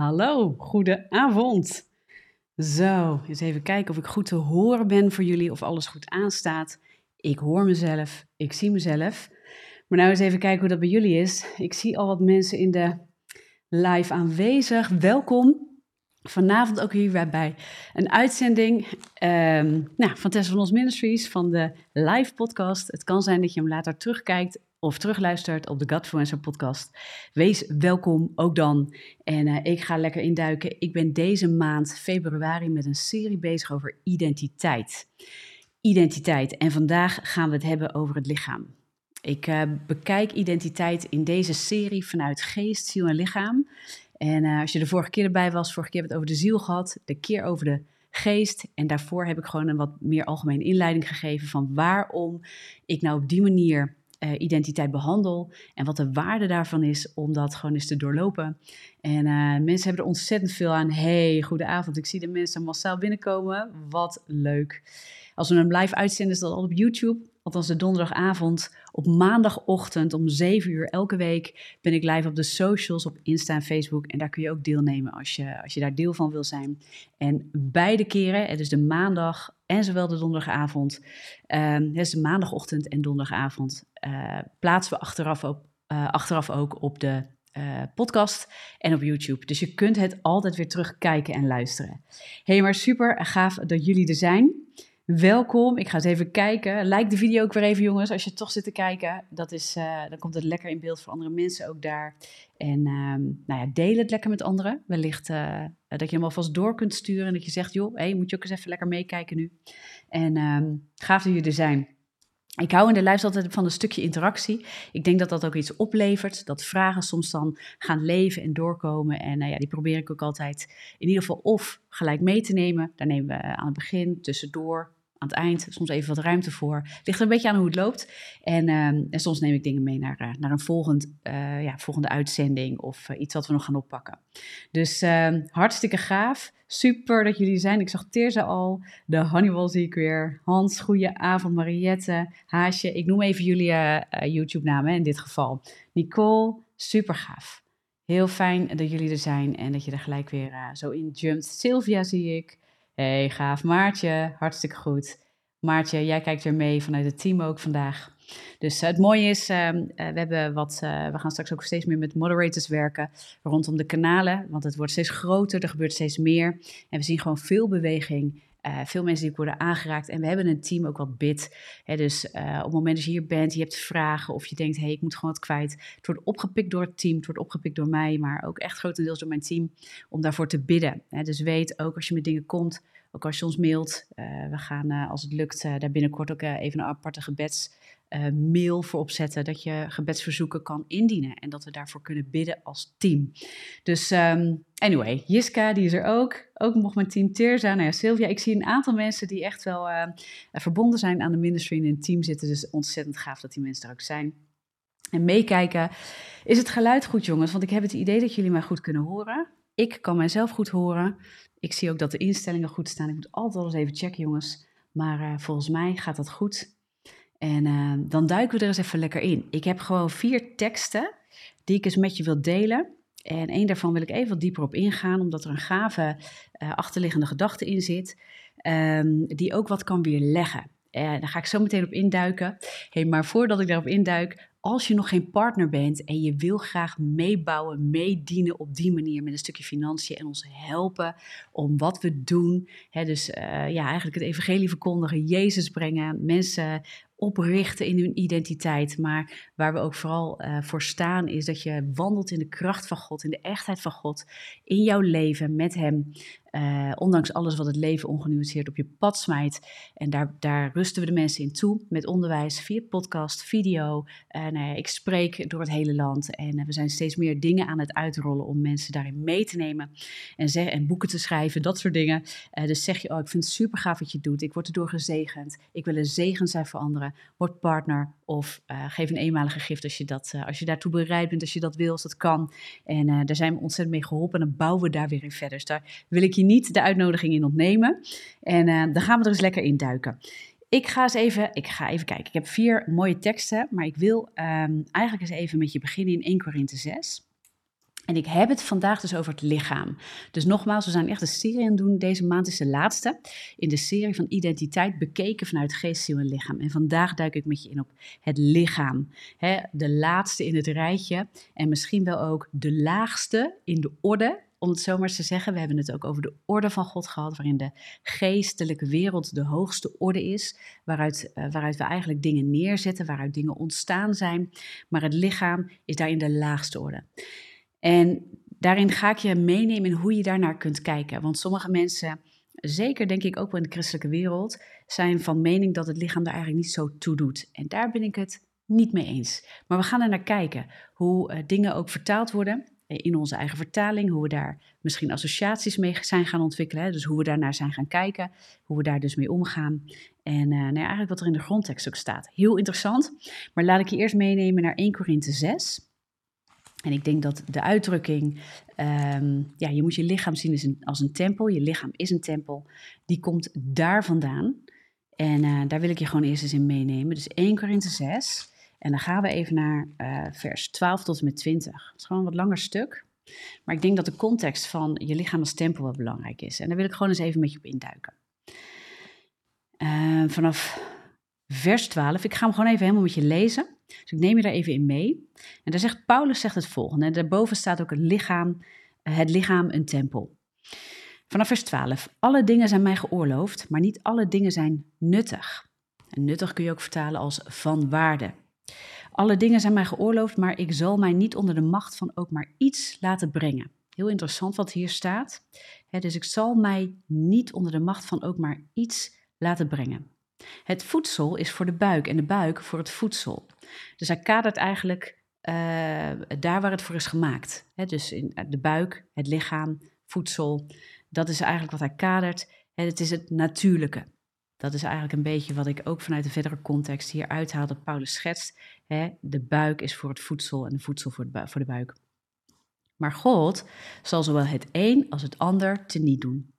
Hallo, goede avond. Zo, eens even kijken of ik goed te horen ben voor jullie, of alles goed aanstaat. Ik hoor mezelf, ik zie mezelf. Maar nou eens even kijken hoe dat bij jullie is. Ik zie al wat mensen in de live aanwezig. Welkom. Vanavond ook hier bij een uitzending um, nou, van Tessa van Ons Ministries, van de live podcast. Het kan zijn dat je hem later terugkijkt of terugluistert op de Godfluencer podcast. Wees welkom ook dan. En uh, ik ga lekker induiken. Ik ben deze maand februari met een serie bezig over identiteit. Identiteit. En vandaag gaan we het hebben over het lichaam. Ik uh, bekijk identiteit in deze serie vanuit geest, ziel en lichaam. En uh, als je de vorige keer erbij was, vorige keer hebben we het over de ziel gehad, de keer over de geest. En daarvoor heb ik gewoon een wat meer algemene inleiding gegeven van waarom ik nou op die manier uh, identiteit behandel en wat de waarde daarvan is om dat gewoon eens te doorlopen. En uh, mensen hebben er ontzettend veel aan. Hey, goedenavond. Ik zie de mensen massaal binnenkomen. Wat leuk. Als we hem live uitzenden, is dat al op YouTube. Althans, de donderdagavond. Op maandagochtend om 7 uur elke week ben ik live op de socials, op Insta en Facebook. En daar kun je ook deelnemen als je, als je daar deel van wil zijn. En beide keren, dus de maandag en zowel de donderdagavond, um, dus de maandagochtend en donderdagavond, uh, plaatsen we achteraf ook, uh, achteraf ook op de uh, podcast en op YouTube. Dus je kunt het altijd weer terugkijken en luisteren. hey, maar super gaaf dat jullie er zijn. Welkom. Ik ga eens even kijken. Like de video ook weer even, jongens. Als je toch zit te kijken, dat is, dan komt het lekker in beeld voor andere mensen ook daar. En um, nou ja, deel het lekker met anderen. Wellicht dat je hem alvast door kunt sturen en dat je zegt, joh, hey, moet je ook eens even lekker meekijken nu. En um, gaaf dat jullie er zijn. Ik hou in de lijst altijd van een stukje interactie. Ik denk dat dat ook iets oplevert. Dat vragen soms dan gaan leven en doorkomen. En uh, ja, die probeer ik ook altijd in ieder geval of gelijk mee te nemen. Daar nemen we aan het begin, tussendoor, aan het eind soms even wat ruimte voor. Ligt er een beetje aan hoe het loopt. En, um, en soms neem ik dingen mee naar, uh, naar een volgend, uh, ja, volgende uitzending of uh, iets wat we nog gaan oppakken. Dus ehm, hartstikke gaaf. Super dat jullie zijn. Ik zag Teerza al. De Hannibal zie ik weer. Hans, goeie avond. Mariette, Haasje. Ik noem even jullie YouTube-namen in dit geval. Nicole, super gaaf. Heel fijn dat jullie er zijn en dat je er gelijk weer zo in jumpt. Sylvia zie ik hey, gaaf. Maartje, hartstikke goed. Maartje, jij kijkt weer mee vanuit het team ook vandaag. Dus uh, het mooie is, uh, uh, we, hebben wat, we gaan straks ook steeds meer met moderators werken rondom de kanalen. Want het wordt steeds groter, er gebeurt steeds meer. En we zien gewoon veel beweging. Veel mensen die worden aangeraakt. En we hebben een team ook wat bid. Hè, dus op het moment dat je hier bent, je hebt vragen of je denkt, hé, hey, ik moet gewoon wat kwijt. Het wordt opgepikt door het team, het wordt opgepikt door mij, maar ook echt grotendeels door mijn team om daarvoor te bidden. Hè, dus weet ook als je met dingen komt, ook als je ons mailt, uh, we gaan als het lukt daar binnenkort ook even een aparte gebedsmail voor opzetten. Dat je gebedsverzoeken kan indienen en dat we daarvoor kunnen bidden als team. Dus um, anyway, Jiska die is er ook. Ook nog mijn team Teerza. Nou ja, Sylvia, ik zie een aantal mensen die echt wel verbonden zijn aan de ministry en in het team zitten. Dus ontzettend gaaf dat die mensen er ook zijn. En meekijken. Is het geluid goed, jongens? Want ik heb het idee dat jullie mij goed kunnen horen. Ik kan mijzelf goed horen. Ik zie ook dat de instellingen goed staan. Ik moet altijd eens even checken, jongens. Maar uh, volgens mij gaat dat goed. En uh, dan duiken we er eens even lekker in. Ik heb gewoon vier teksten die ik eens met je wil delen. En één daarvan wil ik even wat dieper op ingaan, omdat er een gave uh, achterliggende gedachte in zit, um, die ook wat kan weerleggen. En daar ga ik zo meteen op induiken. Hey, maar voordat ik daarop induik, als je nog geen partner bent en je wil graag meebouwen, meedienen op die manier met een stukje financiën en ons helpen om wat we doen, dus uh, ja, eigenlijk het evangelie verkondigen, Jezus brengen, mensen oprichten in hun identiteit. Maar waar we ook vooral uh, voor staan, is dat je wandelt in de kracht van God, in de echtheid van God, in jouw leven met Hem. Uh, ondanks alles wat het leven ongenuanceerd op je pad smijt. En daar, daar rusten we de mensen in toe met onderwijs via podcast, video. En uh, ik spreek door het hele land en uh, we zijn steeds meer dingen aan het uitrollen om mensen daarin mee te nemen en, zeg, en boeken te schrijven, dat soort dingen. dus zeg je, oh, ik vind het super gaaf wat je doet. Ik word erdoor gezegend. Ik wil een zegen zijn voor anderen. Word partner of geef een eenmalige gift als je, dat, als je daartoe bereid bent, als je dat wil, als dat kan. En daar zijn we ontzettend mee geholpen en dan bouwen we daar weer in verder. Dus daar wil ik niet de uitnodiging in ontnemen. En uh, dan gaan we er eens lekker in duiken. Ik ga eens even, ik ga even kijken. Ik heb vier mooie teksten, maar ik wil um, eigenlijk eens even met je beginnen in 1 Korinthe 6. En ik heb het vandaag dus over het lichaam. Dus nogmaals, we zijn echt een serie aan het doen. Deze maand is de laatste in de serie van identiteit bekeken vanuit geest, ziel en lichaam. En vandaag duik ik met je in op het lichaam. de laatste in het rijtje en misschien wel ook de laagste in de orde om het zo maar te zeggen. We hebben het ook over de orde van God gehad, waarin de geestelijke wereld de hoogste orde is, waaruit, uh, waaruit we eigenlijk dingen neerzetten, waaruit dingen ontstaan zijn. Maar het lichaam is daarin de laagste orde. En daarin ga ik je meenemen in hoe je daarnaar kunt kijken. Want sommige mensen, zeker denk ik ook wel in de christelijke wereld, zijn van mening dat het lichaam daar eigenlijk niet zo toe doet. En daar ben ik het niet mee eens. Maar we gaan er naar kijken hoe uh, dingen ook vertaald worden eh, in onze eigen vertaling, hoe we daar misschien associaties mee zijn gaan ontwikkelen. Dus hoe we daarnaar zijn gaan kijken, hoe we daar dus mee omgaan. En uh, nou ja, eigenlijk wat er in de grondtekst ook staat. Heel interessant. Maar laat ik je eerst meenemen naar 1 Korinthe 6. En ik denk dat de uitdrukking, um, ja, je moet je lichaam zien als een, tempel. Je lichaam is een tempel. Die komt daar vandaan. En uh, daar wil ik je gewoon eerst eens in meenemen. Dus 1 Korinthe 6. En dan gaan we even naar uh, vers 12 tot en met 20. Het is gewoon een wat langer stuk. Maar ik denk dat de context van je lichaam als tempel wel belangrijk is. En daar wil ik gewoon eens even met je op induiken. Uh, vanaf vers 12. Ik ga hem gewoon even helemaal met je lezen. Dus ik neem je daar even in mee. En daar zegt Paulus zegt het volgende. Daarboven staat ook het lichaam, eh, het lichaam een tempel. Vanaf vers 12. Alle dingen zijn mij geoorloofd, maar niet alle dingen zijn nuttig. En nuttig kun je ook vertalen als van waarde. Alle dingen zijn mij geoorloofd, maar ik zal mij niet onder de macht van ook maar iets laten brengen. Heel interessant wat hier staat. dus ik zal mij niet onder de macht van ook maar iets laten brengen. Het voedsel is voor de buik en de buik voor het voedsel. Dus hij kadert eigenlijk uh, daar waar het voor is gemaakt. dus in de buik, het lichaam, voedsel. Dat is eigenlijk wat hij kadert. het is het natuurlijke. Dat is eigenlijk een beetje wat ik ook vanuit de verdere context hier uithaal dat Paulus schetst. de buik is voor het voedsel en de voedsel voor, voor de buik. Maar God zal zowel het een als het ander teniet doen.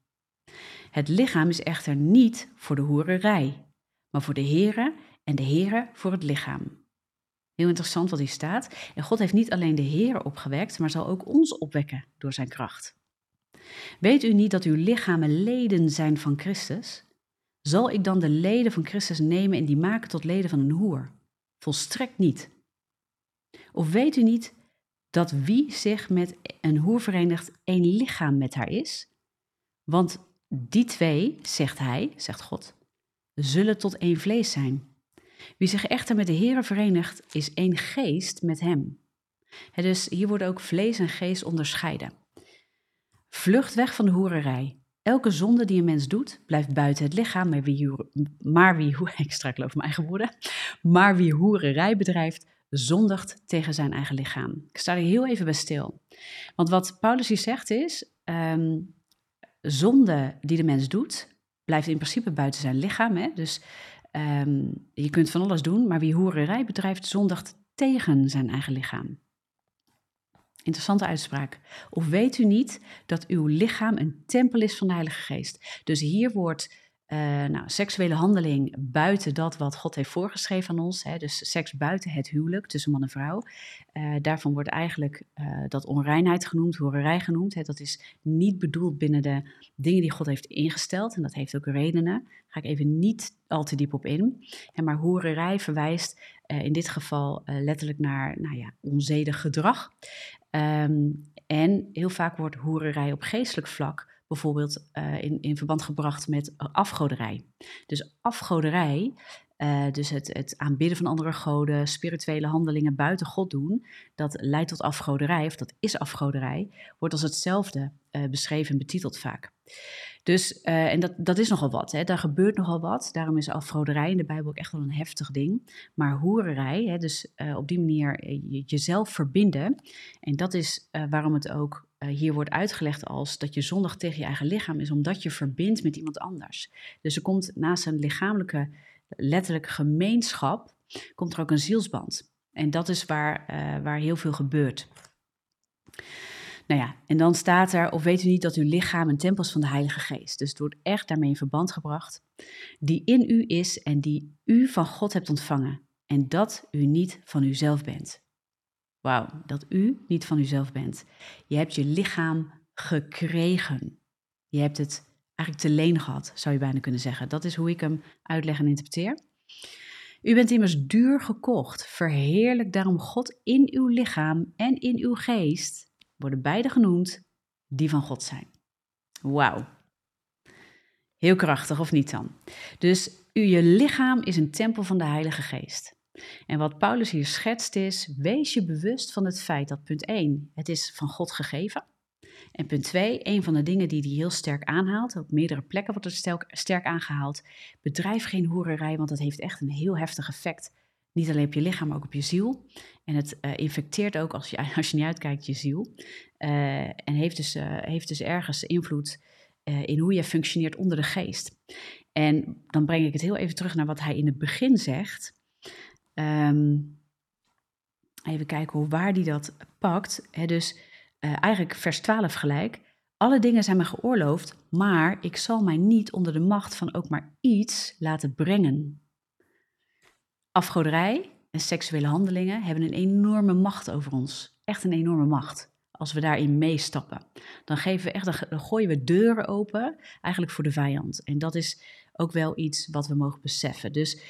Het lichaam is echter niet voor de hoererij, maar voor de Here en de Here voor het lichaam. Heel interessant wat hier staat. En God heeft niet alleen de Heer opgewekt, maar zal ook ons opwekken door zijn kracht. Weet u niet dat uw lichamen leden zijn van Christus? Zal ik dan de leden van Christus nemen en die maken tot leden van een hoer? Volstrekt niet. Of weet u niet dat wie zich met een hoer verenigt, één lichaam met haar is? Want die twee, zegt hij, zegt God, zullen tot één vlees zijn. Wie zich echter met de Heer verenigt, is één geest met hem. dus hier worden ook vlees en geest onderscheiden. Vlucht weg van de hoererij. Elke zonde die een mens doet, blijft buiten het lichaam, maar wie, maar wie ik mijn eigen woorden, maar wie hoererij bedrijft, zondigt tegen zijn eigen lichaam. Ik sta er heel even bij stil. Want wat Paulus hier zegt is, um, zonde die de mens doet, blijft in principe buiten zijn lichaam. Hè? Dus um, je kunt van alles doen, maar wie hoererij bedrijft, zondigt tegen zijn eigen lichaam. Interessante uitspraak. Of weet u niet dat uw lichaam een tempel is van de Heilige Geest? Dus hier wordt uh, nou, seksuele handeling buiten dat wat God heeft voorgeschreven aan ons. Hè, dus seks buiten het huwelijk tussen man en vrouw. Uh, daarvan wordt eigenlijk uh, dat onreinheid genoemd, horerij genoemd. Dat is niet bedoeld binnen de dingen die God heeft ingesteld. En dat heeft ook redenen. Daar ga ik even niet al te diep op in. Maar horerij verwijst in dit geval letterlijk naar nou ja, onzedig gedrag. Um, en heel vaak wordt hoererij op geestelijk vlak bijvoorbeeld uh, in, in verband gebracht met afgoderij. Dus afgoderij, uh, dus het, het aanbidden van andere goden, spirituele handelingen buiten God doen, dat leidt tot afgoderij, of dat is afgoderij, wordt als hetzelfde uh, beschreven en betiteld vaak. Dus, en dat, dat is nogal wat, hè. daar gebeurt nogal wat. Daarom is afgoderij in de Bijbel ook echt wel een heftig ding. Maar hoererij, hè, dus op die manier jezelf verbinden. En dat is waarom het ook hier wordt uitgelegd als dat je zondag tegen je eigen lichaam is, omdat je verbindt met iemand anders. Dus er komt naast een lichamelijke, letterlijke gemeenschap, komt er ook een zielsband. En dat is waar, waar heel veel gebeurt. Nou ja, en dan staat er, of weet u niet dat uw lichaam een tempel is van de Heilige Geest. Dus het wordt echt daarmee in verband gebracht. Die in u is en die u van God hebt ontvangen. En dat u niet van uzelf bent. Wauw, dat u niet van uzelf bent. Je hebt je lichaam gekregen. Je hebt het eigenlijk te leen gehad, zou je bijna kunnen zeggen. Dat is hoe ik hem uitleg en interpreteer. U bent immers duur gekocht. Verheerlijk daarom God in uw lichaam en in uw geest, worden beide genoemd, die van God zijn. Wauw. Heel krachtig, of niet dan? Dus u, je lichaam is een tempel van de Heilige Geest. En wat Paulus hier schetst is, wees je bewust van het feit dat punt 1, het is van God gegeven. En punt 2, een van de dingen die hij heel sterk aanhaalt, op meerdere plekken wordt het sterk aangehaald, bedrijf geen hoererij, want dat heeft echt een heel heftig effect. Niet alleen op je lichaam, maar ook op je ziel. En het uh, infecteert ook, als je, als je niet uitkijkt, je ziel. Uh, en heeft dus, uh, heeft dus ergens invloed in hoe je functioneert onder de geest. En dan breng ik het heel even terug naar wat hij in het begin zegt. Um, even kijken hoe waar hij dat pakt. Dus uh, eigenlijk vers 12 gelijk. Alle dingen zijn mij geoorloofd, maar ik zal mij niet onder de macht van ook maar iets laten brengen. Afgoderij en seksuele handelingen hebben een enorme macht over ons. Echt een enorme macht. Als we daarin meestappen, dan, geven we echt, dan gooien we deuren open, eigenlijk voor de vijand. En dat is ook wel iets wat we mogen beseffen. Dus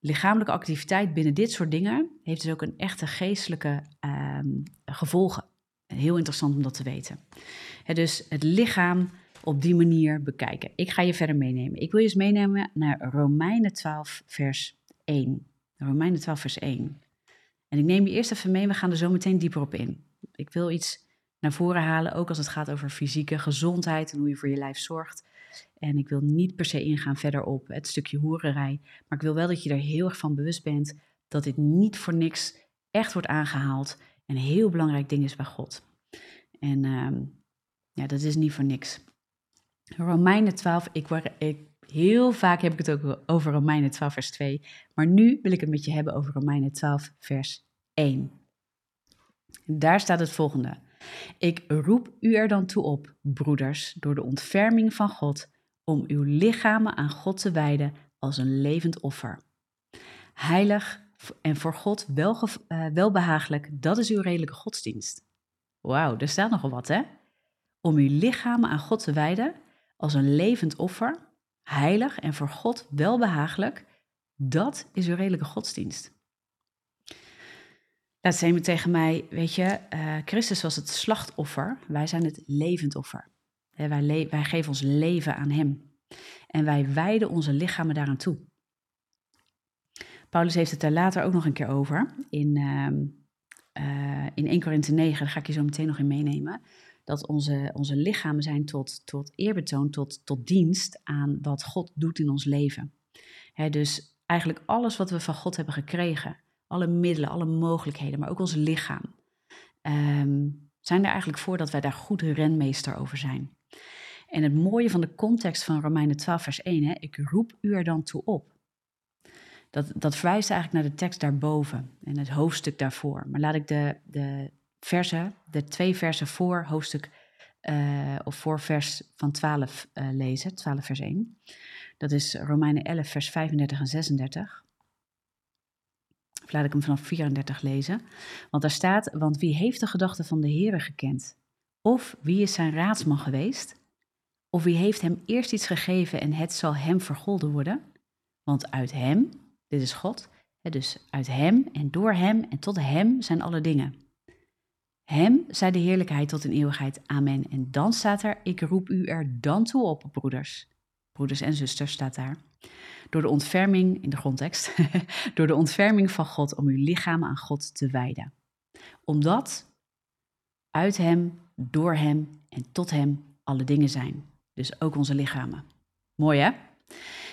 lichamelijke activiteit binnen dit soort dingen heeft dus ook een echte geestelijke uh, gevolgen. Heel interessant om dat te weten. dus het lichaam op die manier bekijken. Ik ga je verder meenemen. Ik wil je eens meenemen naar Romeinen 12, vers 1. Romeinen 12, vers 1. En ik neem je eerst even mee, we gaan er zo meteen dieper op in. Ik wil iets naar voren halen, ook als het gaat over fysieke gezondheid en hoe je voor je lijf zorgt. En ik wil niet per se ingaan verder op het stukje hoererij, maar ik wil wel dat je er heel erg van bewust bent dat dit niet voor niks echt wordt aangehaald een heel belangrijk ding is bij God. En uh, ja, dat is niet voor niks. Romeinen 12, ik, ik, heel vaak heb ik het ook over Romeinen 12, vers 2. Maar nu wil ik het met je hebben over Romeinen 12, vers 1. Daar staat het volgende. Ik roep u er dan toe op, broeders, door de ontferming van God, om uw lichamen aan God te wijden als een levend offer. Heilig en voor God wel, uh, welbehagelijk, dat is uw redelijke godsdienst. Wauw, er staat nogal wat, hè? Om uw lichamen aan God te wijden als een levend offer, heilig en voor God welbehagelijk, dat is uw redelijke godsdienst. Laat ze tegen mij, weet je, uh, Christus was het slachtoffer, wij zijn het levend offer. wij, wij geven ons leven aan Hem. En wij wijden onze lichamen daaraan toe. Paulus heeft het daar later ook nog een keer over. In, uh, in 1 Korinthe 9, daar ga ik je zo meteen nog in meenemen. Dat onze, onze lichamen zijn tot, tot eerbetoon, tot, tot dienst aan wat God doet in ons leven. dus eigenlijk alles wat we van God hebben gekregen, alle middelen, alle mogelijkheden, maar ook ons lichaam, um, zijn er eigenlijk voor dat wij daar goed renmeester over zijn. En het mooie van de context van Romeinen 12, vers 1, hè, ik roep u er dan toe op. Dat, dat verwijst eigenlijk naar de tekst daarboven en het hoofdstuk daarvoor. Maar laat ik de, de versen, de twee versen voor hoofdstuk uh, of voor vers van 12 uh, eh, lezen, 12 vers 1. Dat is Romeinen 11 vers 35 en 36. Laat ik hem vanaf 34 lezen. Want daar staat, want wie heeft de gedachten van de Heere gekend? Of wie is zijn raadsman geweest? Of wie heeft hem eerst iets gegeven en het zal hem vergolden worden? Want uit hem, dit is God. Dus uit Hem en door Hem en tot Hem zijn alle dingen. Hem zij de heerlijkheid tot in eeuwigheid. Amen. En dan staat er, ik roep u er dan toe op, broeders. Broeders en zusters staat daar. Door de ontferming, in de grondtekst, door de ontferming van God om uw lichamen aan God te wijden. Omdat uit Hem, door Hem en tot Hem alle dingen zijn. Dus ook onze lichamen. Mooi hè?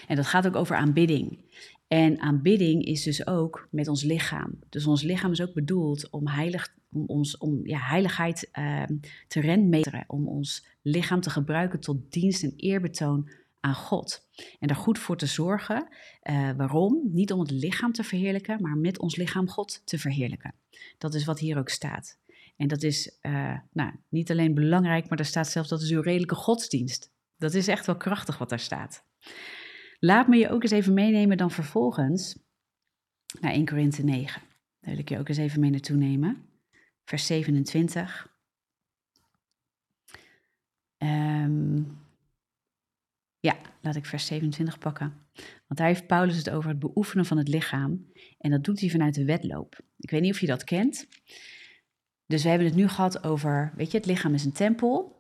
En dat gaat ook over aanbidding. En aanbidding is dus ook met ons lichaam. Dus ons lichaam is ook bedoeld om, heilig, om, ons, om ja, heiligheid uh, te renmeteren. Om ons lichaam te gebruiken tot dienst en eerbetoon aan God. En daar goed voor te zorgen. Uh, waarom? Niet om het lichaam te verheerlijken, maar met ons lichaam God te verheerlijken. Dat is wat hier ook staat. En dat is uh, nou, niet alleen belangrijk, maar er staat zelfs dat is uw redelijke godsdienst. Dat is echt wel krachtig wat daar staat. Laat me je ook eens even meenemen dan vervolgens naar 1 Korinthe 9. Daar wil ik je ook eens even mee naartoe nemen. vers 27. Ehm, ja, laat ik vers 27 pakken. Want daar heeft Paulus het over het beoefenen van het lichaam. En dat doet hij vanuit de wedloop. Ik weet niet of je dat kent. Dus we hebben het nu gehad over, weet je, het lichaam is een tempel.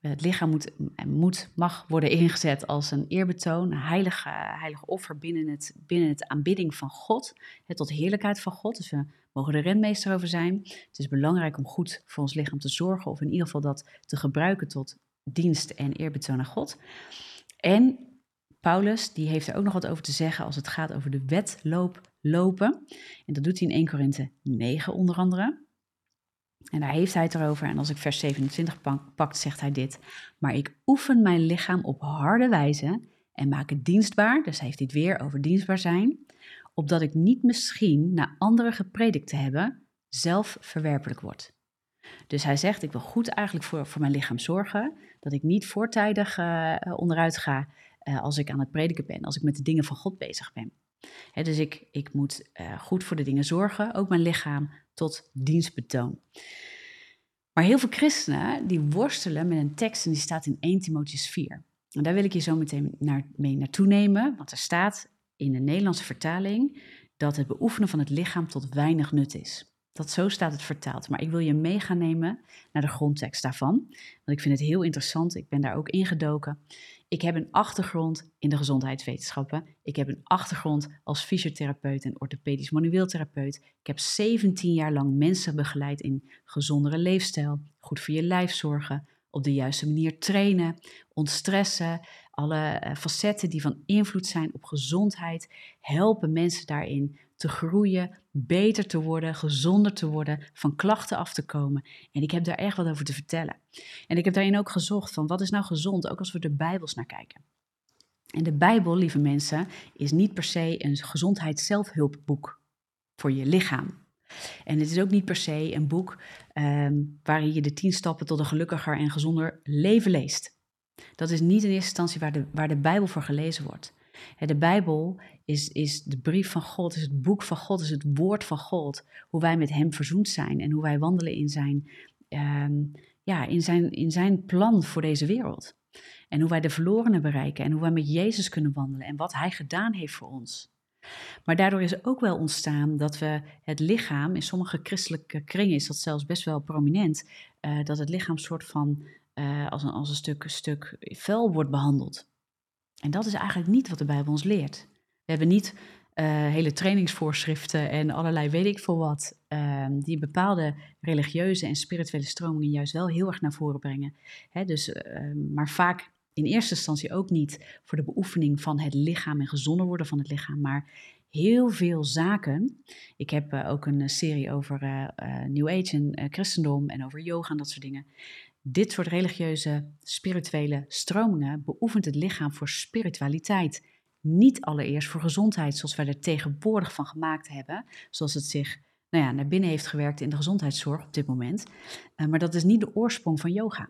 Het lichaam moet, moet, mag worden ingezet als een eerbetoon, een heilige, heilige offer binnen het, binnen het aanbidding van God, het tot heerlijkheid van God. Dus we mogen er renmeester over zijn. Het is belangrijk om goed voor ons lichaam te zorgen, of in ieder geval dat te gebruiken tot dienst en eerbetoon aan God. En Paulus, die heeft er ook nog wat over te zeggen als het gaat over de wedloop lopen. En dat doet hij in 1 Korinthe 9 onder andere. En daar heeft hij het erover. En als ik vers 27 pak, zegt hij dit. Maar ik oefen mijn lichaam op harde wijze en maak het dienstbaar. Dus hij heeft dit weer over dienstbaar zijn. Opdat ik niet misschien naar anderen gepredikt te hebben, zelf verwerpelijk word. Dus hij zegt, ik wil goed eigenlijk voor, voor mijn lichaam zorgen. Dat ik niet voortijdig uh, onderuit ga uh, als ik aan het prediken ben. Als ik met de dingen van God bezig ben. dus ik, ik moet goed voor de dingen zorgen, ook mijn lichaam, tot dienstbetoon. Maar heel veel christenen die worstelen met een tekst en die staat in 1 Timotheus 4. En daar wil ik je zo meteen naar, mee naartoe nemen, want er staat in de Nederlandse vertaling dat het beoefenen van het lichaam tot weinig nut is. Dat zo staat het vertaald. Maar ik wil je mee gaan nemen naar de grondtekst daarvan. Want ik vind het heel interessant. Ik ben daar ook ingedoken. Ik heb een achtergrond in de gezondheidswetenschappen. Ik heb een achtergrond als fysiotherapeut en orthopedisch manueeltherapeut. Ik heb 17 jaar lang mensen begeleid in gezondere leefstijl, goed voor je lijf zorgen, op de juiste manier trainen, ontstressen, alle eh, facetten die van invloed zijn op gezondheid, helpen mensen daarin te groeien, beter te worden, gezonder te worden, van klachten af te komen. En ik heb daar erg wat over te vertellen. En ik heb daarin ook gezocht van wat is nou gezond, ook als we de Bijbels naar kijken. En de Bijbel, lieve mensen, is niet per se een gezondheidszelfhulpboek voor je lichaam. En het is ook niet per se een boek um, waarin je de tien stappen tot een gelukkiger en gezonder leven leest. Dat is niet in eerste instantie waar de, waar de Bijbel voor gelezen wordt. De Bijbel is, is de brief van God, is het boek van God, is het woord van God. Hoe wij met Hem verzoend zijn en hoe wij wandelen in zijn, ehm, ja, in zijn, in zijn plan voor deze wereld. En hoe wij de verlorenen bereiken en hoe wij met Jezus kunnen wandelen en wat Hij gedaan heeft voor ons. Maar daardoor is ook wel ontstaan dat we het lichaam, in sommige christelijke kringen is dat zelfs best wel prominent, uh, dat het lichaam soort van uh, als, een, als een stuk, stuk vuil wordt behandeld. En dat is eigenlijk niet wat de Bijbel ons leert. We hebben niet uh, hele trainingsvoorschriften en allerlei weet ik veel wat, uh, die bepaalde religieuze en spirituele stromingen juist wel heel erg naar voren brengen. Hè, dus, uh, maar vaak in eerste instantie ook niet voor de beoefening van het lichaam en gezonder worden van het lichaam, maar heel veel zaken. Ik heb uh, ook een serie over New Age en christendom en over yoga en dat soort dingen. Dit soort religieuze, spirituele stromingen beoefent het lichaam voor spiritualiteit. Niet allereerst voor gezondheid, zoals wij er tegenwoordig van gemaakt hebben, zoals het zich nou ja, naar binnen heeft gewerkt in de gezondheidszorg op dit moment. Uh, maar dat is niet de oorsprong van yoga.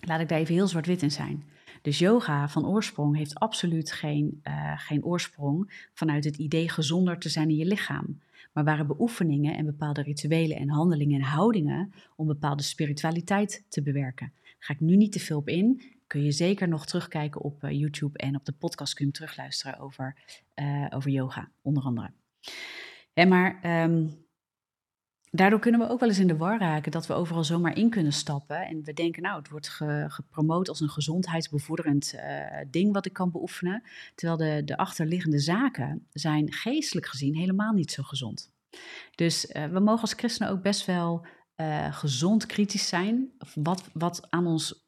Laat ik daar even heel zwart-wit in zijn. Dus yoga van oorsprong heeft absoluut geen, uh, geen oorsprong vanuit het idee gezonder te zijn in je lichaam maar waren beoefeningen en bepaalde rituelen en handelingen en houdingen om bepaalde spiritualiteit te bewerken. Daar ga ik nu niet te veel op in. Kun je zeker nog terugkijken op uh, YouTube en op de podcast kun je terugluisteren over, uh, over yoga, onder andere. En maar um, Daardoor kunnen we ook wel eens in de war raken dat we overal zomaar in kunnen stappen. En we denken, nou, het wordt ge, gepromoot als een gezondheidsbevorderend uh, ding wat ik kan beoefenen. Terwijl de, de achterliggende zaken zijn geestelijk gezien helemaal niet zo gezond. Dus uh, we mogen als christenen ook best wel uh, gezond kritisch zijn. Wat, wat aan ons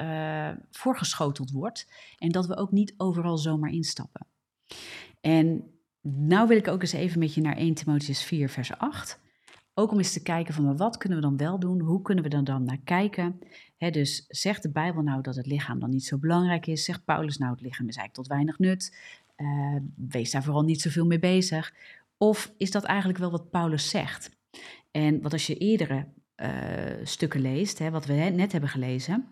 voorgeschoteld wordt. En dat we ook niet overal zomaar instappen. En nou wil ik ook eens even met je naar 1 Timotheus 4, vers 8. Ook om eens te kijken van wat kunnen we dan wel doen? Hoe kunnen we er dan naar kijken? dus zegt de Bijbel nou dat het lichaam dan niet zo belangrijk is? Zegt Paulus nou het lichaam is eigenlijk tot weinig nut? Uh, wees daar vooral niet zoveel mee bezig. Of is dat eigenlijk wel wat Paulus zegt? En wat als je eerdere uh, stukken leest, hè, wat we net hebben gelezen,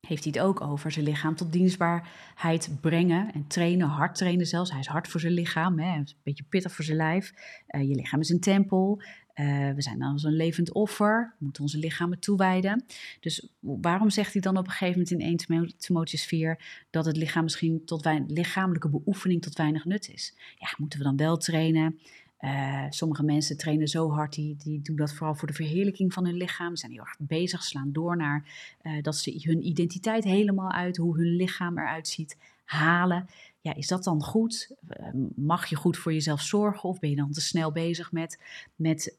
heeft hij het ook over zijn lichaam tot dienstbaarheid brengen en trainen, hard trainen zelfs. Hij is hard voor zijn lichaam, hè, een beetje pittig voor zijn lijf. Uh, je lichaam is een tempel. Uh, we zijn als een levend offer, moeten onze lichamen toewijden. Dus waarom zegt hij dan op een gegeven moment in 1 Timotheus 4 dat het lichaam misschien tot lichamelijke beoefening tot weinig nut is? Ja, moeten we dan wel trainen? Uh, sommige mensen trainen zo hard, die, die doen dat vooral voor de verheerlijking van hun lichaam. Ze zijn heel erg bezig, slaan door naar uh, dat ze hun identiteit helemaal uit, hoe hun lichaam eruit ziet, halen. Ja, is dat dan goed? Uh, mag je goed voor jezelf zorgen of ben je dan te snel bezig met, met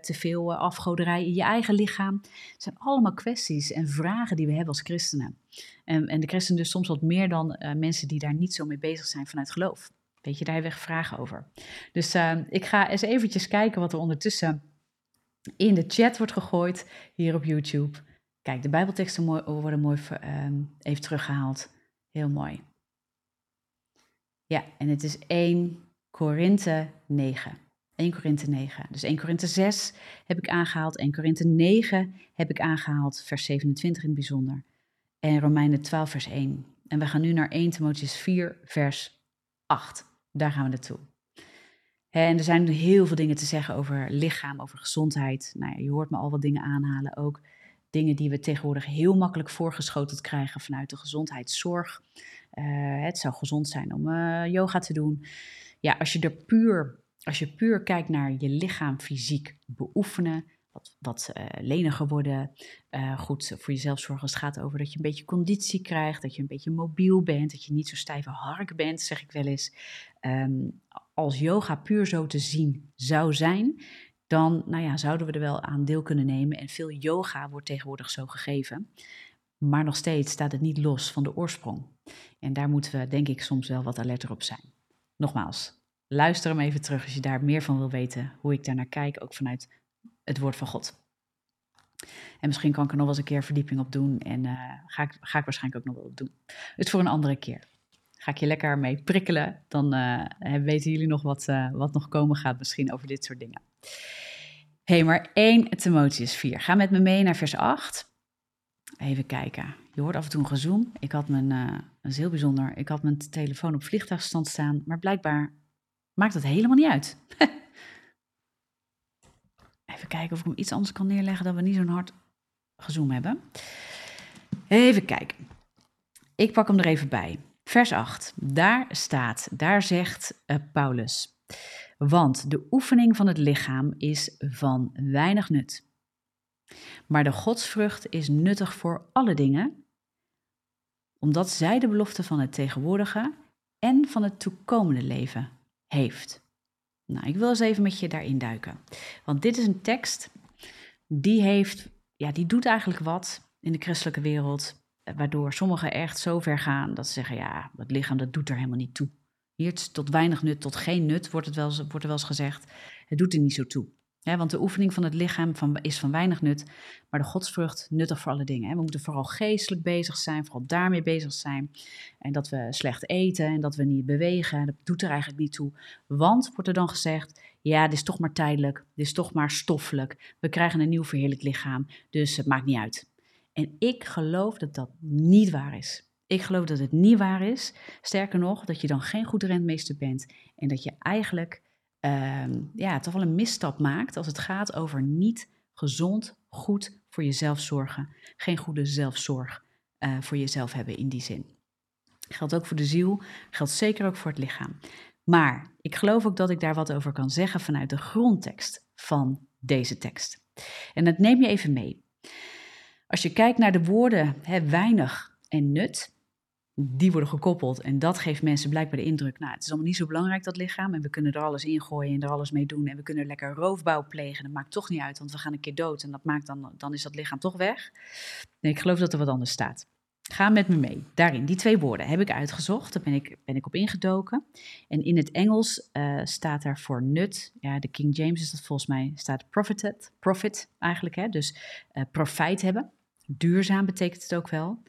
te veel afgoderij in je eigen lichaam? Het zijn allemaal kwesties en vragen die we hebben als christenen. En, en de christenen dus soms wat meer dan mensen die daar niet zo mee bezig zijn vanuit geloof. Weet je, daar hebben vragen over. Dus ik ga eens eventjes kijken wat er ondertussen in de chat wordt gegooid hier op YouTube. Kijk, de Bijbelteksten worden mooi uh, even teruggehaald. Heel mooi. Ja, en het is 1 Korinthe 9. 1 Korinthe 9. Dus 1 Korinthe 6 heb ik aangehaald. 1 Korinthe 9 heb ik aangehaald, vers 27 in het bijzonder. En Romeinen 12, vers 1. En we gaan nu naar 1 Timotheus 4, vers 8. Daar gaan we naartoe. En er zijn heel veel dingen te zeggen over lichaam, over gezondheid. Nou ja, je hoort me al wat dingen aanhalen ook. Dingen die we tegenwoordig heel makkelijk voorgeschoteld krijgen vanuit de gezondheidszorg. Uh, het zou gezond zijn om uh, yoga te doen. Ja, als je er puur, als je puur kijkt naar je lichaam fysiek beoefenen, wat, uh, leniger worden, goed voor jezelf zorgen het gaat over dat je een beetje conditie krijgt, dat je een beetje mobiel bent, dat je niet zo stijve hark bent, zeg ik wel eens. Um, als yoga puur zo te zien zou zijn, dan nou ja, zouden we er wel aan deel kunnen nemen. En veel yoga wordt tegenwoordig zo gegeven. Maar nog steeds staat het niet los van de oorsprong. En daar moeten we, denk ik, soms wel wat alerter op zijn. Nogmaals, luister hem even terug als je daar meer van wil weten, hoe ik daar naar kijk, ook vanuit het woord van God. En misschien kan ik er nog wel eens een keer verdieping op doen. En uh, ga, ik, ga ik waarschijnlijk ook nog wel op doen. Dus voor een andere keer. Ga ik je lekker mee prikkelen. Dan uh, weten jullie nog wat, wat nog komen gaat misschien over dit soort dingen. Hey, maar 1 Timotheus 4. Ga met me mee naar vers 8. Even kijken. Je hoort af en toe een gezoom. Ik had mijn, dat is heel bijzonder, ik had mijn telefoon op vliegtuigstand staan. Maar blijkbaar maakt dat helemaal niet uit. Even kijken of ik hem iets anders kan neerleggen dat we niet zo'n hard gezoom hebben. Even kijken. Ik pak hem er even bij. Vers 8. Daar staat, daar zegt uh, Paulus. Want de oefening van het lichaam is van weinig nut. Maar de godsvrucht is nuttig voor alle dingen, omdat zij de belofte van het tegenwoordige en van het toekomende leven heeft. Nou, ik wil eens even met je daarin duiken. Want dit is een tekst die heeft, ja, die doet eigenlijk wat in de christelijke wereld, eh, waardoor sommigen echt zo ver gaan dat ze zeggen, ja, het lichaam dat doet er helemaal niet toe. Hier tot weinig nut, tot geen nut, wordt, het wel, wordt er wel eens gezegd. Het doet er niet zo toe want de oefening van het lichaam van, is van weinig nut, maar de godsvrucht nuttig voor alle dingen. We moeten vooral geestelijk bezig zijn, vooral daarmee bezig zijn. En dat we slecht eten en dat we niet bewegen, dat doet er eigenlijk niet toe. Want, wordt er dan gezegd, ja, dit is toch maar tijdelijk, dit is toch maar stoffelijk. We krijgen een nieuw verheerlijk lichaam, dus het maakt niet uit. En ik geloof dat dat niet waar is. Ik geloof dat het niet waar is. Sterker nog, dat je dan geen goed rentmeester bent en dat je eigenlijk Ehm, ja, toch wel een misstap maakt als het gaat over niet gezond, goed voor jezelf zorgen. Geen goede zelfzorg uh, voor jezelf hebben in die zin. Geldt ook voor de ziel, geldt zeker ook voor het lichaam. Maar ik geloof ook dat ik daar wat over kan zeggen vanuit de grondtekst van deze tekst. En dat neem je even mee. Als je kijkt naar de woorden hè, weinig en nut, die worden gekoppeld. En dat geeft mensen blijkbaar de indruk, nou, het is allemaal niet zo belangrijk, dat lichaam. En we kunnen er alles in gooien en er alles mee doen. En we kunnen lekker roofbouw plegen. Dat maakt toch niet uit, want we gaan een keer dood. En dat maakt dan, dan is dat lichaam toch weg. Nee, ik geloof dat er wat anders staat. Ga met me mee. Daarin, die twee woorden heb ik uitgezocht. Daar ben ik, ben ik op ingedoken. En in het Engels uh, staat daar voor nut. Ja, de King James is dat volgens mij. Staat profited, profit eigenlijk. Hè? Dus uh, profijt hebben. Duurzaam betekent het ook wel.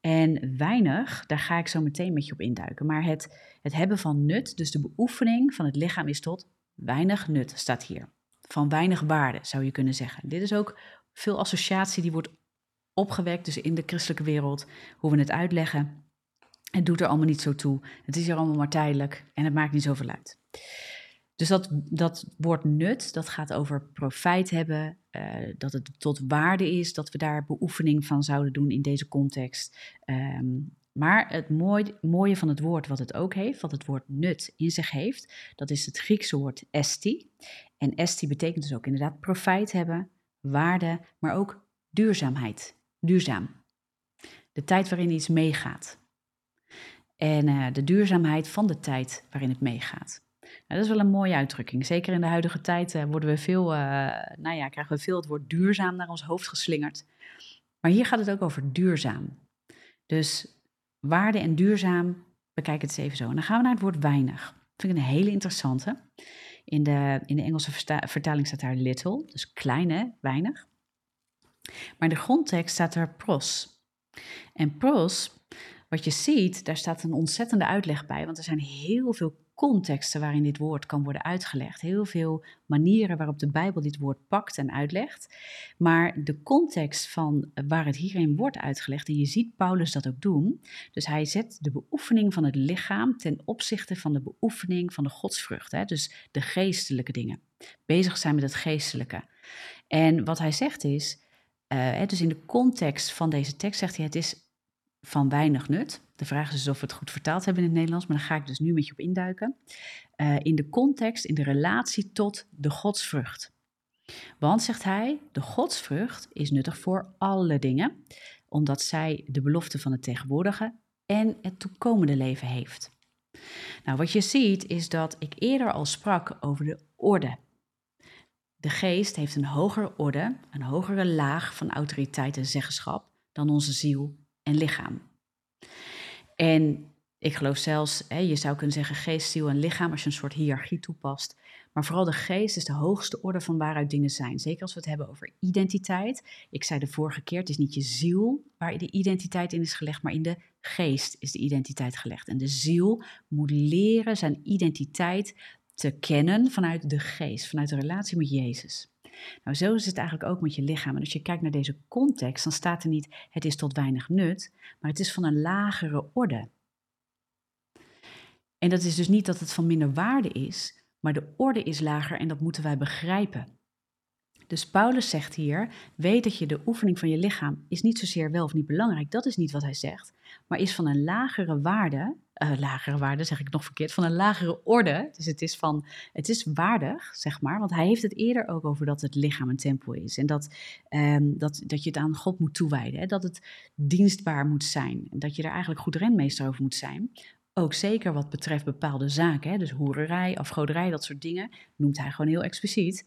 En weinig, daar ga ik zo meteen met je op induiken. Maar het, het hebben van nut, dus de beoefening van het lichaam is tot weinig nut, staat hier. Van weinig waarde, zou je kunnen zeggen. Dit is ook veel associatie die wordt opgewekt, dus in de christelijke wereld, hoe we het uitleggen. Het doet er allemaal niet zo toe. Het is hier allemaal maar tijdelijk en het maakt niet zoveel uit. Dus dat, dat woord nut, dat gaat over profijt hebben, uh, dat het tot waarde is, dat we daar beoefening van zouden doen in deze context. Um, maar het mooie, van het woord wat het ook heeft, wat het woord nut in zich heeft, dat is het Griekse woord esti. En esti betekent dus ook inderdaad profijt hebben, waarde, maar ook duurzaamheid. Duurzaam. De tijd waarin iets meegaat. En uh, de duurzaamheid van de tijd waarin het meegaat. Dat is wel een mooie uitdrukking. Zeker in de huidige tijd uh, worden we veel, uh, nou ja, krijgen we veel het woord duurzaam naar ons hoofd geslingerd. Maar hier gaat het ook over duurzaam. Dus waarde en duurzaam, bekijk het eens even zo. En dan gaan we naar het woord weinig. Dat vind ik een hele interessante. In de, in de Engelse vertaling staat daar little, dus klein weinig. Maar in de grondtekst staat er pros. En pros, wat je ziet, daar staat een ontzettende uitleg bij, want er zijn heel veel contexten waarin dit woord kan worden uitgelegd. Heel veel manieren waarop de Bijbel dit woord pakt en uitlegt. Maar de context van waar het hierin wordt uitgelegd, en je ziet Paulus dat ook doen. Dus hij zet de beoefening van het lichaam ten opzichte van de beoefening van de godsvrucht. Hè? Dus de geestelijke dingen. Bezig zijn met het geestelijke. En wat hij zegt is, uh, dus in de context van deze tekst zegt hij: het is van weinig nut. De vraag is dus of we het goed vertaald hebben in het Nederlands, maar daar ga ik dus nu met je op induiken. Uh, in de context, in de relatie tot de godsvrucht. Want, zegt hij, de godsvrucht is nuttig voor alle dingen, omdat zij de belofte van het tegenwoordige en het toekomende leven heeft. Nou, wat je ziet is dat ik eerder al sprak over de orde. De geest heeft een hogere orde, een hogere laag van autoriteit en zeggenschap dan onze ziel en lichaam. En ik geloof zelfs, hè, je zou kunnen zeggen geest, ziel en lichaam als je een soort hiërarchie toepast. Maar vooral de geest is de hoogste orde van waaruit dingen zijn. Zeker als we het hebben over identiteit. Ik zei de vorige keer, het is niet je ziel waar de identiteit in is gelegd, maar in de geest is de identiteit gelegd. En de ziel moet leren zijn identiteit te kennen vanuit de geest, vanuit de relatie met Jezus. Nou, zo is het eigenlijk ook met je lichaam. En als je kijkt naar deze context, dan staat er niet het is tot weinig nut, maar het is van een lagere orde. En dat is dus niet dat het van minder waarde is, maar de orde is lager en dat moeten wij begrijpen. Dus Paulus zegt hier: weet dat je de oefening van je lichaam is niet zozeer wel of niet belangrijk. Dat is niet wat hij zegt, maar is van een lagere waarde. Uh, lagere waarde zeg ik nog verkeerd, van een lagere orde. Dus het is van, het is waardig, zeg maar. Want hij heeft het eerder ook over dat het lichaam een tempel is. En dat, um, dat, dat je het aan God moet toewijden. Hè? Dat het dienstbaar moet zijn. En dat je er eigenlijk goed renmeester over moet zijn. Ook zeker wat betreft bepaalde zaken, hè, dus hoererij, afgoderij, dat soort dingen, noemt hij gewoon heel expliciet.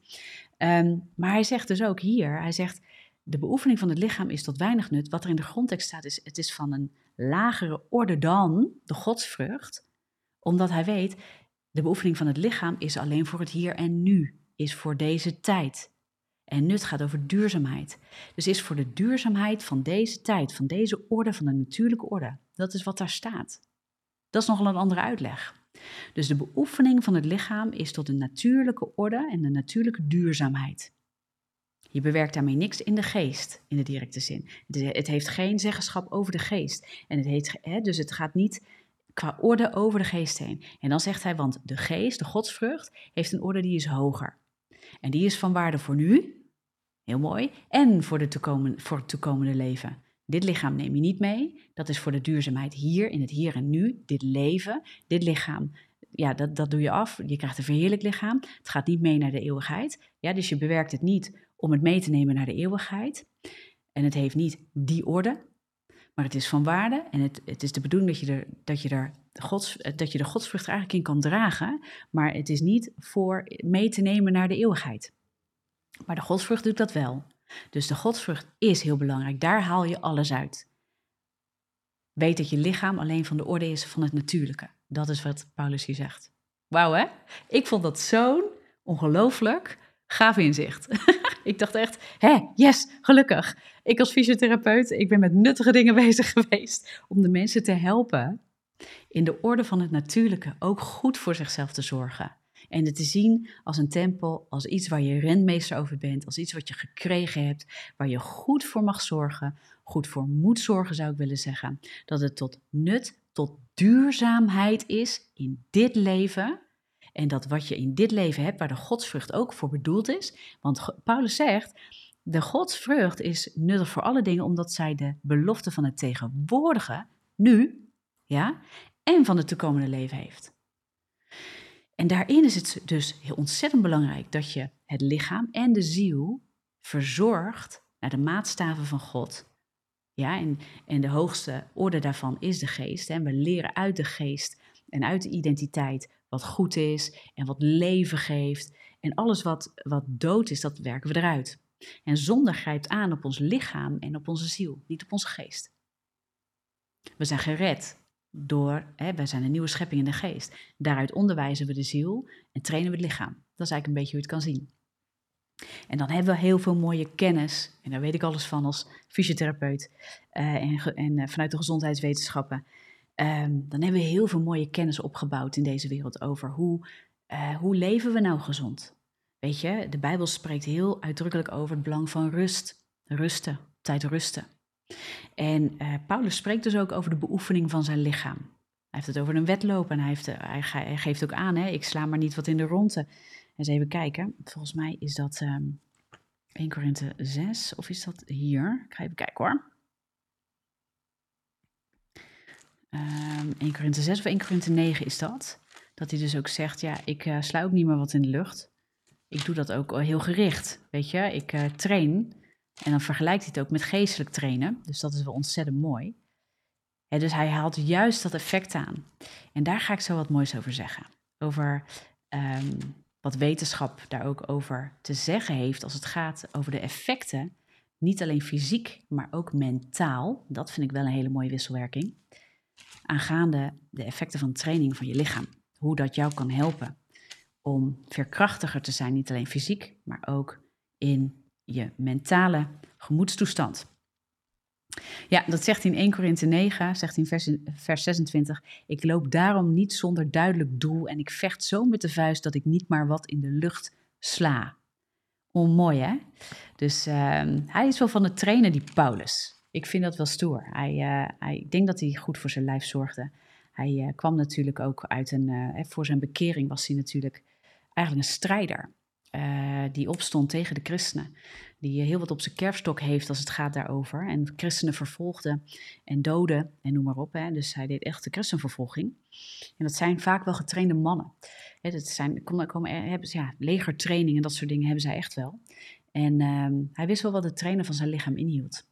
Um, maar hij zegt dus ook hier, hij zegt, de beoefening van het lichaam is tot weinig nut. Wat er in de grondtekst staat is, het is van een lagere orde dan de godsvrucht. Omdat hij weet, de beoefening van het lichaam is alleen voor het hier en nu, is voor deze tijd. En nut gaat over duurzaamheid. Dus is voor de duurzaamheid van deze tijd, van deze orde, van de natuurlijke orde. Dat is wat daar staat. Dat is nogal een andere uitleg. Dus de beoefening van het lichaam is tot de natuurlijke orde en de natuurlijke duurzaamheid. Je bewerkt daarmee niks in de geest, in de directe zin. Het heeft geen zeggenschap over de geest. En het heet, hè, dus het gaat niet qua orde over de geest heen. En dan zegt hij, want de geest, de godsvrucht, heeft een orde die is hoger. En die is van waarde voor nu, heel mooi, en voor, de voor het toekomende leven. Dit lichaam neem je niet mee. Dat is voor de duurzaamheid hier, in het hier en nu. Dit leven, dit lichaam, ja, dat, dat doe je af. Je krijgt een verheerlijk lichaam. Het gaat niet mee naar de eeuwigheid. Ja, dus je bewerkt het niet om het mee te nemen naar de eeuwigheid. En het heeft niet die orde, maar het is van waarde. En het, het is de bedoeling dat je, er, dat, je er gods, dat je de godsvrucht eigenlijk in kan dragen. Maar het is niet voor mee te nemen naar de eeuwigheid. Maar de godsvrucht doet dat wel. Dus de godsvrucht is heel belangrijk. Daar haal je alles uit. Weet dat je lichaam alleen van de orde is van het natuurlijke. Dat is wat Paulus hier zegt. Wauw, hè? Ik vond dat zo'n ongelooflijk gaaf inzicht. ik dacht echt, hè, yes, gelukkig. Ik als fysiotherapeut, ik ben met nuttige dingen bezig geweest om de mensen te helpen in de orde van het natuurlijke ook goed voor zichzelf te zorgen. En het te zien als een tempel, als iets waar je renmeester over bent, als iets wat je gekregen hebt, waar je goed voor mag zorgen, goed voor moet zorgen, zou ik willen zeggen. Dat het tot nut, tot duurzaamheid is in dit leven. En dat wat je in dit leven hebt, waar de godsvrucht ook voor bedoeld is. Want Paulus zegt, de godsvrucht is nuttig voor alle dingen, omdat zij de belofte van het tegenwoordige, nu, ja, en van het toekomende leven heeft. En daarin is het dus heel ontzettend belangrijk dat je het lichaam en de ziel verzorgt naar de maatstaven van God. Ja, en, en de hoogste orde daarvan is de geest. En we leren uit de geest en uit de identiteit wat goed is en wat leven geeft. En alles wat, wat dood is, dat werken we eruit. En zonde grijpt aan op ons lichaam en op onze ziel, niet op onze geest. We zijn gered door, hè, wij zijn een nieuwe schepping in de geest. Daaruit onderwijzen we de ziel en trainen we het lichaam. Dat is eigenlijk een beetje hoe het kan zien. En dan hebben we heel veel mooie kennis, en daar weet ik alles van als fysiotherapeut uh, en, en uh, vanuit de gezondheidswetenschappen. Um, dan hebben we heel veel mooie kennis opgebouwd in deze wereld over hoe, uh, hoe leven we nou gezond. Weet je, de Bijbel spreekt heel uitdrukkelijk over het belang van rust. Rusten, tijd rusten. En uh, Paulus spreekt dus ook over de beoefening van zijn lichaam. Hij heeft het over een wedloop en hij, heeft, hij, hij geeft ook aan, hè, ik sla maar niet wat in de ronde. Eens even kijken, volgens mij is dat um, ehm, 1 Korinthe 6 of is dat hier? Ik ga even kijken hoor. Um, 1 Korinthe 6 of 1 Korinthe 9 is dat. Dat hij dus ook zegt, ja, ik uh, sla ook niet meer wat in de lucht. Ik doe dat ook heel gericht, weet je. Ik train en dan vergelijkt hij het ook met geestelijk trainen. Dus dat is wel ontzettend mooi. dus hij haalt juist dat effect aan. En daar ga ik zo wat moois over zeggen. Over um, wat wetenschap daar ook over te zeggen heeft als het gaat over de effecten. Niet alleen fysiek, maar ook mentaal. Dat vind ik wel een hele mooie wisselwerking. Aangaande de effecten van training van je lichaam. Hoe dat jou kan helpen om veerkrachtiger te zijn, niet alleen fysiek, maar ook in je mentale gemoedstoestand. Ja, dat zegt in 1 Korinthe 9, zegt in vers, vers 26. Ik loop daarom niet zonder duidelijk doel en ik vecht zo met de vuist dat ik niet maar wat in de lucht sla. Onmooi hè? Dus uh, hij is wel van het trainen, die Paulus. Ik vind dat wel stoer. Hij, uh, hij, ik denk dat hij goed voor zijn lijf zorgde. Hij uh, kwam natuurlijk ook uit een, eh, voor zijn bekering was hij natuurlijk eigenlijk een strijder. Uh, die opstond tegen de christenen. Die heel wat op zijn kerfstok heeft als het gaat daarover. En christenen vervolgde en doden en noem maar op. Hè. Dus hij deed echt de christenvervolging. En dat zijn vaak wel getrainde mannen. Hè, dat zijn, komen, komen, hebben, ja, legertraining en dat soort dingen hebben zij echt wel. En uh, hij wist wel wat het trainen van zijn lichaam inhield.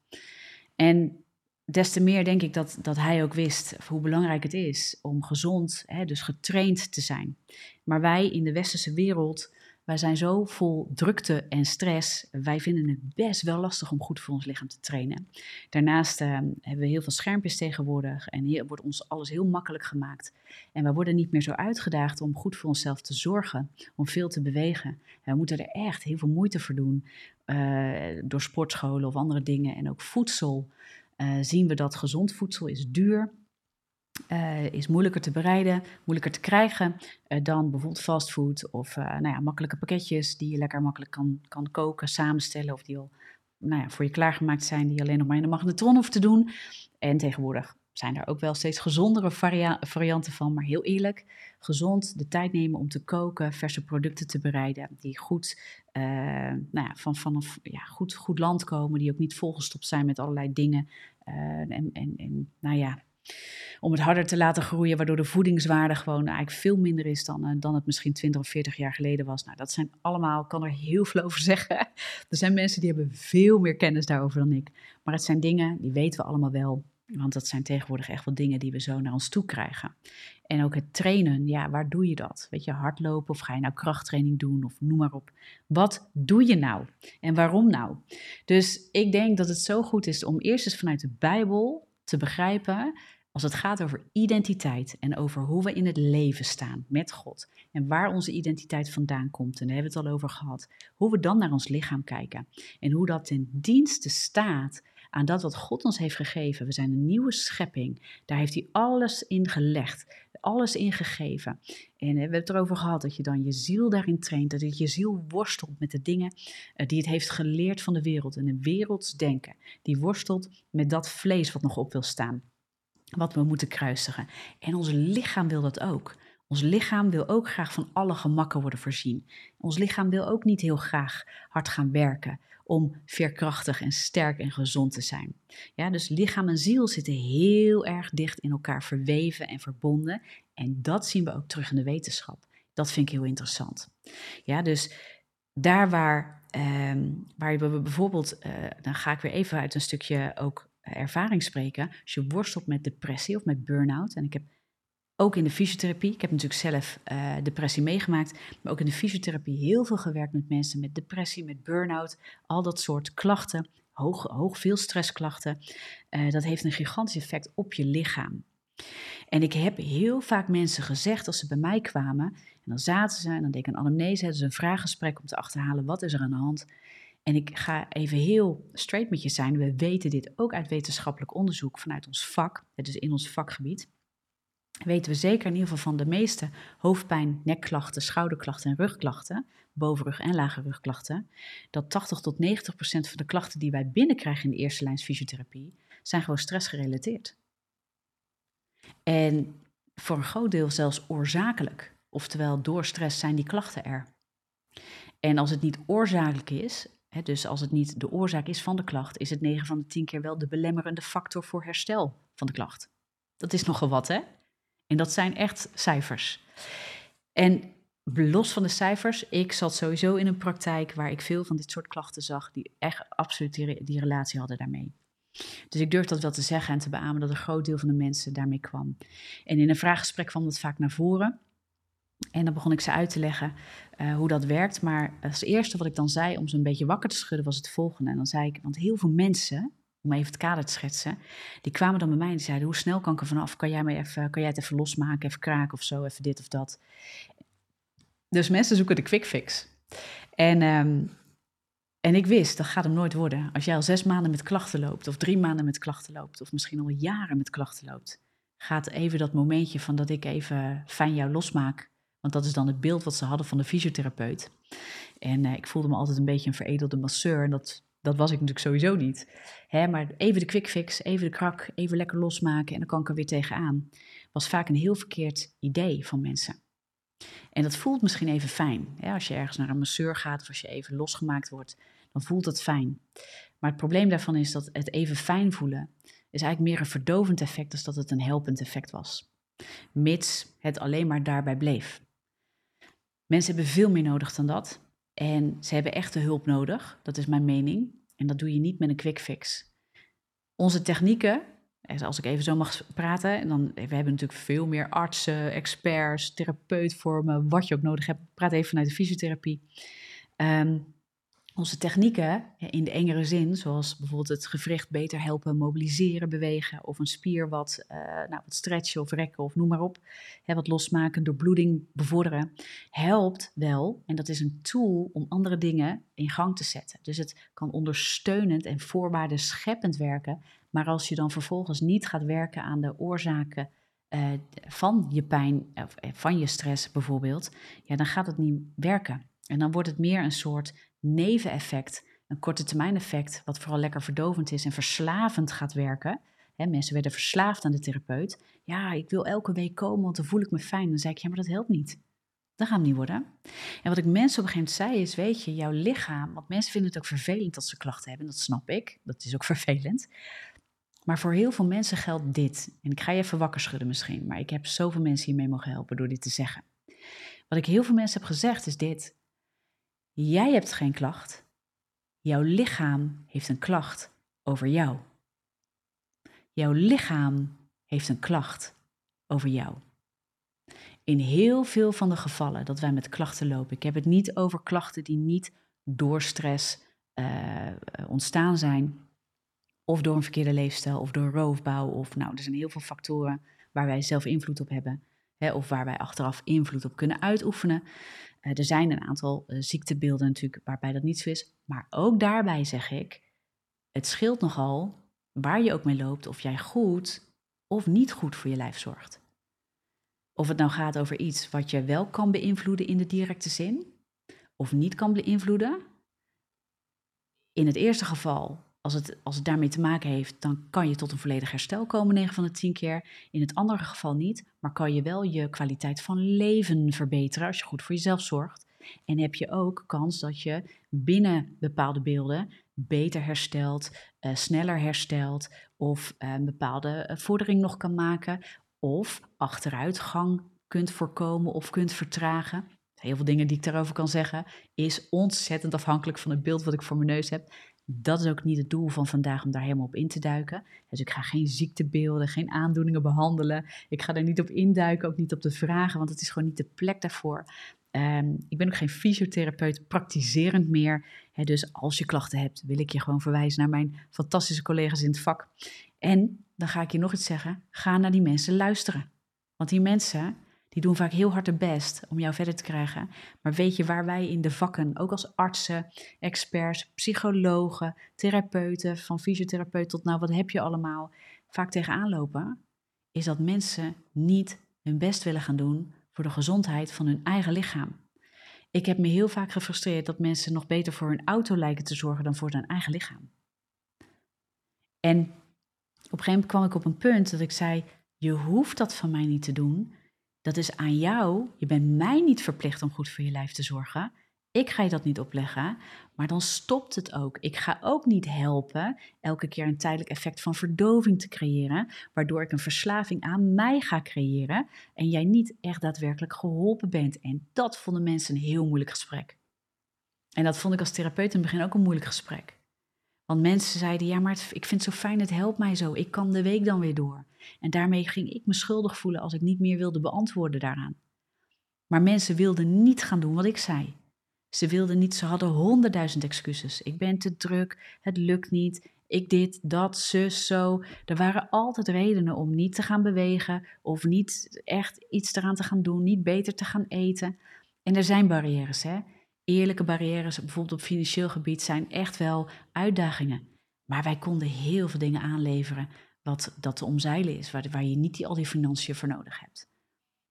En des te meer denk ik dat, dat hij ook wist hoe belangrijk het is om gezond, hè, dus getraind te zijn. Maar wij in de westerse wereld wij zijn zo vol drukte en stress. Wij vinden het best wel lastig om goed voor ons lichaam te trainen. Daarnaast uh, hebben we heel veel schermpjes tegenwoordig en hier wordt ons alles heel makkelijk gemaakt. En we worden niet meer zo uitgedaagd om goed voor onszelf te zorgen, om veel te bewegen. We moeten er echt heel veel moeite voor doen uh, door sportscholen of andere dingen. En ook voedsel. Uh, zien we dat gezond voedsel is duur. Uh, is moeilijker te bereiden, moeilijker te krijgen uh, dan bijvoorbeeld fastfood of uh, nou ja, makkelijke pakketjes die je lekker makkelijk kan, kan koken, samenstellen of die al nou ja, voor je klaargemaakt zijn, die je alleen nog maar in de magnetron hoeft te doen. En tegenwoordig zijn er ook wel steeds gezondere varia varianten van, maar heel eerlijk, gezond de tijd nemen om te koken, verse producten te bereiden, die goed, nou ja, van, vanaf ja, goed, goed land komen, die ook niet volgestopt zijn met allerlei dingen. en, en, en nou ja, om het harder te laten groeien, waardoor de voedingswaarde gewoon eigenlijk veel minder is dan, uh, dan het misschien 20 of 40 jaar geleden was. Nou, dat zijn allemaal, ik kan er heel veel over zeggen. Er zijn mensen die hebben veel meer kennis daarover dan ik. Maar het zijn dingen, die weten we allemaal wel. Want dat zijn tegenwoordig echt wel dingen die we zo naar ons toe krijgen. En ook het trainen, ja, waar doe je dat? Weet je, hardlopen of ga je nou krachttraining doen of noem maar op. Wat doe je nou? En waarom nou? Dus ik denk dat het zo goed is om eerst eens vanuit de Bijbel te begrijpen als het gaat over identiteit en over hoe we in het leven staan met God en waar onze identiteit vandaan komt, en daar hebben we het al over gehad, hoe we dan naar ons lichaam kijken en hoe dat ten dienste staat aan dat wat God ons heeft gegeven. We zijn een nieuwe schepping. Daar heeft hij alles in gelegd, alles in gegeven. En we hebben het erover gehad dat je dan je ziel daarin traint, dat je ziel worstelt met de dingen eh, die het heeft geleerd van de wereld en een werelds denken. Die worstelt met dat vlees wat nog op wil staan, wat we moeten kruisigen. En ons lichaam wil dat ook. Ons lichaam wil ook graag van alle gemakken worden voorzien. Ons lichaam wil ook niet heel graag hard gaan werken om veerkrachtig en sterk en gezond te zijn. Ja, dus lichaam en ziel zitten heel erg dicht in elkaar verweven en verbonden. En dat zien we ook terug in de wetenschap. Dat vind ik heel interessant. Ja, dus daar waar, eh, waar we bijvoorbeeld, uh, dan ga ik weer even uit een stukje ook ervaring spreken. Als je worstelt met depressie of met burn-out, en ik heb ook in de fysiotherapie. Ik heb natuurlijk zelf uh, depressie meegemaakt, maar ook in de fysiotherapie heel veel gewerkt met mensen met depressie, met burn-out, al dat soort klachten, hoog, hoog veel stressklachten. Uh, dat heeft een gigantisch effect op je lichaam. En ik heb heel vaak mensen gezegd als ze bij mij kwamen, en dan zaten ze en dan deed ik een anamnese, hadden ze een vraaggesprek om te achterhalen wat is er aan de hand. En ik ga even heel straight met je zijn. We weten dit ook uit wetenschappelijk onderzoek vanuit ons vak, dus in ons vakgebied weten we zeker in ieder geval van de meeste hoofdpijn, nekklachten, schouderklachten en rugklachten, bovenrug- en lage rugklachten, dat 80 tot 90 procent van de klachten die wij binnenkrijgen in de eerste lijns fysiotherapie, zijn gewoon stressgerelateerd. En voor een groot deel zelfs oorzakelijk. Oftewel, door stress zijn die klachten er. En als het niet oorzakelijk is, hè, dus als het niet de oorzaak is van de klacht, is het 9 van de 10 keer wel de belemmerende factor voor herstel van de klacht. Dat is nogal wat, hè? En dat zijn echt cijfers. En los van de cijfers, ik zat sowieso in een praktijk waar ik veel van dit soort klachten zag, die echt absoluut die, relatie hadden daarmee. Dus ik durf dat wel te zeggen en te beamen dat een groot deel van de mensen daarmee kwam. En in een vraaggesprek kwam dat vaak naar voren. En dan begon ik ze uit te leggen uh, hoe dat werkt. Maar als eerste wat ik dan zei om ze een beetje wakker te schudden was het volgende. En dan zei ik, want heel veel mensen om even het kader te schetsen, die kwamen dan bij mij en die zeiden, hoe snel kan ik er vanaf? Kan jij, me even, kan jij het even losmaken, even kraken of zo, even dit of dat? Dus mensen zoeken de quick fix. En, um, en ik wist, dat gaat hem nooit worden. Als jij al zes maanden met klachten loopt, of drie maanden met klachten loopt, of misschien al jaren met klachten loopt, gaat even dat momentje van dat ik even fijn jou losmaak. Want dat is dan het beeld wat ze hadden van de fysiotherapeut. En uh, ik voelde me altijd een beetje een veredelde masseur. En dat dat was ik natuurlijk sowieso niet. Hè, maar even de quick fix, even de krak, even lekker losmaken en dan kan ik er weer tegenaan. Was vaak een heel verkeerd idee van mensen. En dat voelt misschien even fijn. Hè? Als je ergens naar een masseur gaat of als je even losgemaakt wordt, dan voelt dat fijn. Maar het probleem daarvan is dat het even fijn voelen is eigenlijk meer een verdovend effect dan dat het een helpend effect was. Mits het alleen maar daarbij bleef. Mensen hebben veel meer nodig dan dat. En ze hebben echte hulp nodig, dat is mijn mening. En dat doe je niet met een quick fix. Onze technieken, als ik even zo mag praten, dan, we hebben natuurlijk veel meer artsen, experts, therapeutvormen, wat je ook nodig hebt. Praat even vanuit de fysiotherapie. Um, onze technieken in de engere zin, zoals bijvoorbeeld het gewricht beter helpen mobiliseren, bewegen, of een spier wat, uh, nou, wat stretchen of rekken of noem maar op, hè, wat losmaken, door bloeding bevorderen, helpt wel. En dat is een tool om andere dingen in gang te zetten. Dus het kan ondersteunend en voorwaarden scheppend werken. Maar als je dan vervolgens niet gaat werken aan de oorzaken uh, van je pijn, of eh, van je stress bijvoorbeeld, ja, dan gaat het niet werken. En dan wordt het meer een soort neveneffect, een korte termijn effect, wat vooral lekker verdovend is en verslavend gaat werken. Mensen werden verslaafd aan de therapeut. Ja, ik wil elke week komen, want dan voel ik me fijn. Dan zei ik, ja, maar dat helpt niet. Dat gaat niet worden. En wat ik mensen op een gegeven moment zei is, weet je, jouw lichaam, want mensen vinden het ook vervelend dat ze klachten hebben, dat snap ik, dat is ook vervelend. Maar voor heel veel mensen geldt dit. En ik ga je even wakker schudden misschien, maar ik heb zoveel mensen hiermee mogen helpen door dit te zeggen. Wat ik heel veel mensen heb gezegd is dit. Jij hebt geen klacht. Jouw lichaam heeft een klacht over jou. Jouw lichaam heeft een klacht over jou. In heel veel van de gevallen dat wij met klachten lopen, ik heb het niet over klachten die niet door stress uh, ontstaan zijn, of door een verkeerde leefstijl, of door roofbouw, of nou, er zijn heel veel factoren waar wij zelf invloed op hebben, hè, of waar wij achteraf invloed op kunnen uitoefenen. Uh, er zijn een aantal uh, ziektebeelden natuurlijk waarbij dat niet zo is. Maar ook daarbij zeg ik, het scheelt nogal waar je ook mee loopt, of jij goed of niet goed voor je lijf zorgt. Of het nou gaat over iets wat je wel kan beïnvloeden in de directe zin, of niet kan beïnvloeden. In het eerste geval, als het, als het daarmee te maken heeft, dan kan je tot een volledig herstel komen, 9 van de 10 keer. In het andere geval niet, maar kan je wel je kwaliteit van leven verbeteren als je goed voor jezelf zorgt. En heb je ook kans dat je binnen bepaalde beelden beter herstelt, uh, sneller herstelt of uh, een bepaalde eh, vordering nog kan maken of achteruitgang kunt voorkomen of kunt vertragen. Heel veel dingen die ik daarover kan zeggen, is ontzettend afhankelijk van het beeld wat ik voor mijn neus heb. Dat is ook niet het doel van vandaag om daar helemaal op in te duiken. Dus ik ga geen ziektebeelden, geen aandoeningen behandelen. Ik ga er niet op induiken, ook niet op de vragen, want het is gewoon niet de plek daarvoor. Um, ik ben ook geen fysiotherapeut, praktiserend meer. dus als je klachten hebt, wil ik je gewoon verwijzen naar mijn fantastische collega's in het vak. En dan ga ik je nog iets zeggen: ga naar die mensen luisteren. Want die mensen, die doen vaak heel hard hun best om jou verder te krijgen. Maar weet je waar wij in de vakken, ook als artsen, experts, psychologen, therapeuten, van fysiotherapeut tot nou wat heb je allemaal, vaak tegenaan lopen? Is dat mensen niet hun best willen gaan doen voor de gezondheid van hun eigen lichaam. Ik heb me heel vaak gefrustreerd dat mensen nog beter voor hun auto lijken te zorgen dan voor hun eigen lichaam. En op een gegeven moment kwam ik op een punt dat ik zei: Je hoeft dat van mij niet te doen. Dat is aan jou. Je bent mij niet verplicht om goed voor je lijf te zorgen. Ik ga je dat niet opleggen, maar dan stopt het ook. Ik ga ook niet helpen elke keer een tijdelijk effect van verdoving te creëren, waardoor ik een verslaving aan mij ga creëren en jij niet echt daadwerkelijk geholpen bent. En dat vonden mensen een heel moeilijk gesprek. En dat vond ik als therapeut in het begin ook een moeilijk gesprek. Want mensen zeiden, ja, maar ik vind het zo fijn, het helpt mij zo. Ik kan de week dan weer door. En daarmee ging ik me schuldig voelen als ik niet meer wilde beantwoorden daaraan. Maar mensen wilden niet gaan doen wat ik zei. Ze wilden niet, ze hadden honderdduizend excuses. Ik ben te druk, het lukt niet, ik dit, dat, zus, zo. Er waren altijd redenen om niet te gaan bewegen of niet echt iets eraan te gaan doen, niet beter te gaan eten. En er zijn barrières, hè. Eerlijke barrières, bijvoorbeeld op financieel gebied, zijn echt wel uitdagingen. Maar wij konden heel veel dingen aanleveren wat dat te omzeilen is, waar, waar je niet die, al die financiën voor nodig hebt.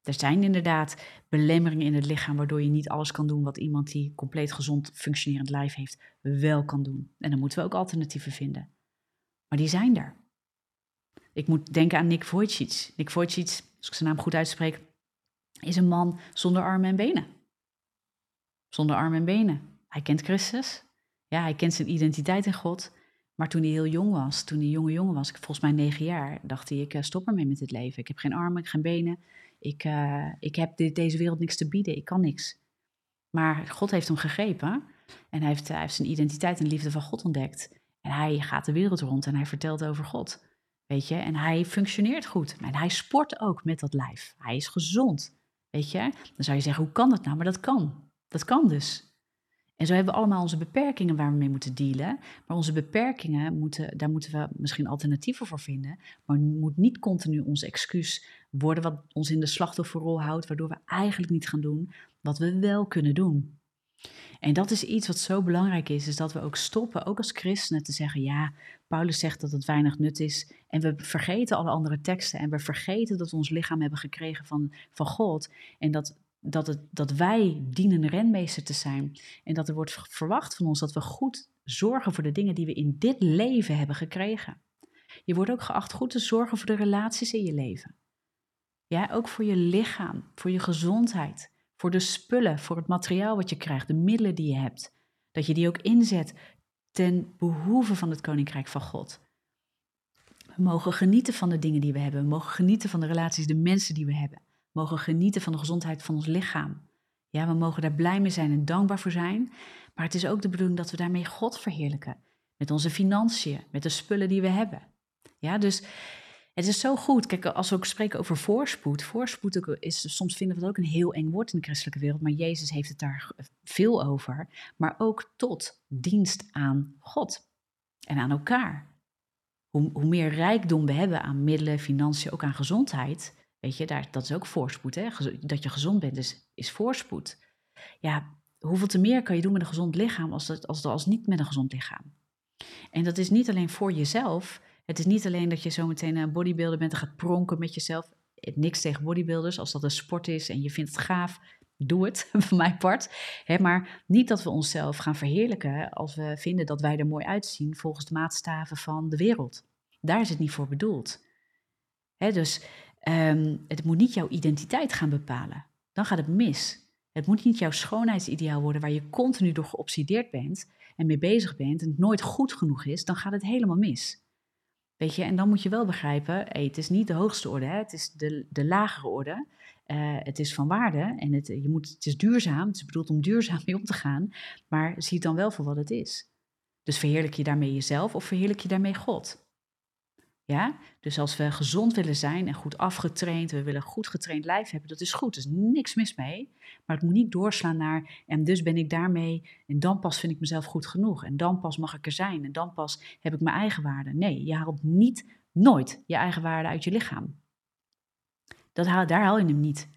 Er zijn inderdaad belemmeringen in het lichaam waardoor je niet alles kan doen wat iemand die compleet gezond functionerend lijf heeft wel kan doen. En dan moeten we ook alternatieven vinden. Maar die zijn er. Ik moet denken aan Nick Vujicic. Nick Vujicic, als ik zijn naam goed uitspreek, is een man zonder armen en benen. Zonder armen en benen. Hij kent Christus. Ja, hij kent zijn identiteit in God. Maar toen hij heel jong was, toen hij jonge jongen was, volgens mij negen jaar, dacht hij, ik eh, stop ermee met dit leven. Ik heb geen armen, geen benen. Ik, uh, ik heb deze wereld niks te bieden, ik kan niks. Maar God heeft hem gegrepen en hij heeft, hij heeft zijn identiteit en liefde van God ontdekt. En hij gaat de wereld rond en hij vertelt over God. Weet je, en hij functioneert goed. En hij sport ook met dat lijf. Hij is gezond. Weet je, dan zou je zeggen, hoe kan dat nou? Maar dat kan. Dat kan dus. En zo hebben we allemaal onze beperkingen waar we mee moeten dealen. Maar onze beperkingen, moeten, daar moeten we misschien alternatieven voor vinden. Maar moet niet continu ons excuus worden wat ons in de slachtofferrol houdt, waardoor we eigenlijk niet gaan doen wat we wel kunnen doen. En dat is iets wat zo belangrijk is, is dat we ook stoppen, ook als christenen, te zeggen, ja, Paulus zegt dat het weinig nut is. En we vergeten alle andere teksten en we vergeten dat we ons lichaam hebben gekregen van, van God. En dat dat, het, dat wij dienen renmeester te zijn. En dat er wordt verwacht van ons dat we goed zorgen voor de dingen die we in dit leven hebben gekregen. Je wordt ook geacht goed te zorgen voor de relaties in je leven. Ja, ook voor je lichaam, voor je gezondheid, voor de spullen, voor het materiaal wat je krijgt, de middelen die je hebt. Dat je die ook inzet ten behoeve van het Koninkrijk van God. We mogen genieten van de dingen die we hebben. We mogen genieten van de relaties, de mensen die we hebben mogen genieten van de gezondheid van ons lichaam. Ja, we mogen daar blij mee zijn en dankbaar voor zijn. Maar het is ook de bedoeling dat we daarmee God verheerlijken. Met onze financiën, met de spullen die we hebben. Ja, dus het is zo goed. Kijk, als we ook spreken over voorspoed. Voorspoed is, soms vinden we het ook een heel eng woord in de christelijke wereld. Maar Jezus heeft het daar veel over. Maar ook tot dienst aan God en aan elkaar. Hoe, hoe meer rijkdom we hebben aan middelen, financiën, ook aan gezondheid Weet je, daar, dat is ook voorspoed. Hè? Dat je gezond bent is, is voorspoed. Ja, hoeveel te meer kan je doen met een gezond lichaam als, het, als, als niet met een gezond lichaam? En dat is niet alleen voor jezelf, Het is niet alleen dat je zometeen een bodybuilder bent en gaat pronken met jezelf. Niks tegen bodybuilders. Als dat een sport is en je vindt het gaaf, doe het, van mijn part. maar niet dat we onszelf gaan verheerlijken als we vinden dat wij er mooi uitzien volgens de maatstaven van de wereld. Daar is het niet voor bedoeld. dus ehm, het moet niet jouw identiteit gaan bepalen. Dan gaat het mis. Het moet niet jouw schoonheidsideaal worden waar je continu door geobsedeerd bent en mee bezig bent en het nooit goed genoeg is, dan gaat het helemaal mis. Weet je, en dan moet je wel begrijpen, het is niet de hoogste orde, hè, het is de, de lagere orde. Uh, het is van waarde en het, je moet, het is duurzaam, het is bedoeld om duurzaam mee om te gaan, maar zie het dan wel voor wat het is. Dus verheerlijk je daarmee jezelf of verheerlijk je daarmee God? Ja? Dus als we gezond willen zijn en goed afgetraind, we willen een goed getraind lijf hebben, dat is goed, er is niks mis mee. Maar het moet niet doorslaan naar, en dus ben ik daarmee, en dan pas vind ik mezelf goed genoeg. En dan pas mag ik er zijn, en dan pas heb ik mijn eigen waarde. Nee, je haalt niet, nooit, je eigen waarde uit je lichaam. Dat haal, daar haal je hem niet.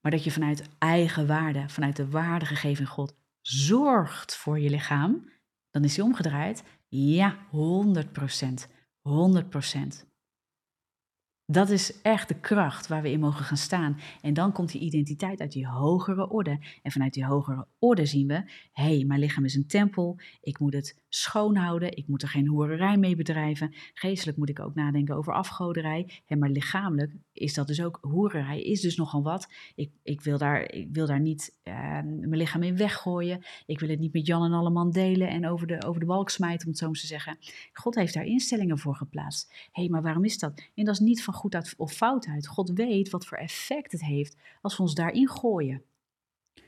Maar dat je vanuit eigen waarde, vanuit de waarde gegeven God, zorgt voor je lichaam, dan is hij omgedraaid. Ja, 100 procent. 100%. Dat is echt de kracht waar we in mogen gaan staan. En dan komt die identiteit uit die hogere orde. En vanuit die hogere orde zien we: hé, hey, mijn lichaam is een tempel. Ik moet het schoonhouden. Ik moet er geen hoererij mee bedrijven. Geestelijk moet ik ook nadenken over afgoderij. En maar lichamelijk is dat dus ook hoererij, is dus nogal wat. Ik, ik, wil, daar, ik wil daar niet uh, mijn lichaam in weggooien. Ik wil het niet met Jan en Alleman delen en over de, over de balk smijten, om het zo maar te zeggen. God heeft daar instellingen voor geplaatst. Hé, hey, maar waarom is dat? En dat is niet van goed uit of fout uit. God weet wat voor effect het heeft als we ons daarin gooien.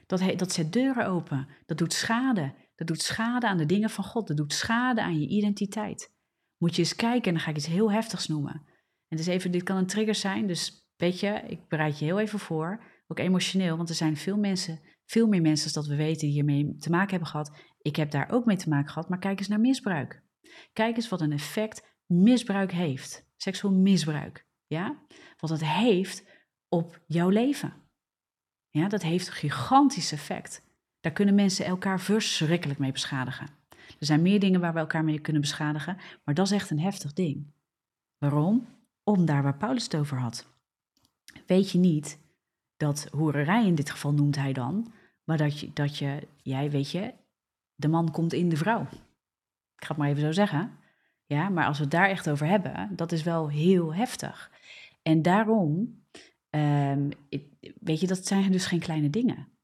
Dat, dat zet deuren open. Dat doet schade. Dat doet schade aan de dingen van God. Dat doet schade aan je identiteit. Moet je eens kijken, en dan ga ik iets heel heftigs noemen. En dus even, dit kan een trigger zijn, dus weet je, ik bereid je heel even voor. Ook emotioneel, want er zijn veel mensen, veel meer mensen dat we weten, die hiermee te maken hebben gehad. Ik heb daar ook mee te maken gehad, maar kijk eens naar misbruik. Kijk eens wat een effect misbruik heeft. Seksueel misbruik. Ja? Wat het heeft op jouw leven. Ja, dat heeft een gigantisch effect. Daar kunnen mensen elkaar verschrikkelijk mee beschadigen. Er zijn meer dingen waar we elkaar mee kunnen beschadigen, maar dat is echt een heftig ding. Waarom? Om daar waar Paulus het over had. Weet je niet dat hoererij in dit geval noemt hij dan, maar dat je, dat je, jij weet je, de man komt in de vrouw. Ik ga het maar even zo zeggen. Ja, maar als we het daar echt over hebben, dat is wel heel heftig. En daarom, um, weet je, dat zijn dus geen kleine dingen.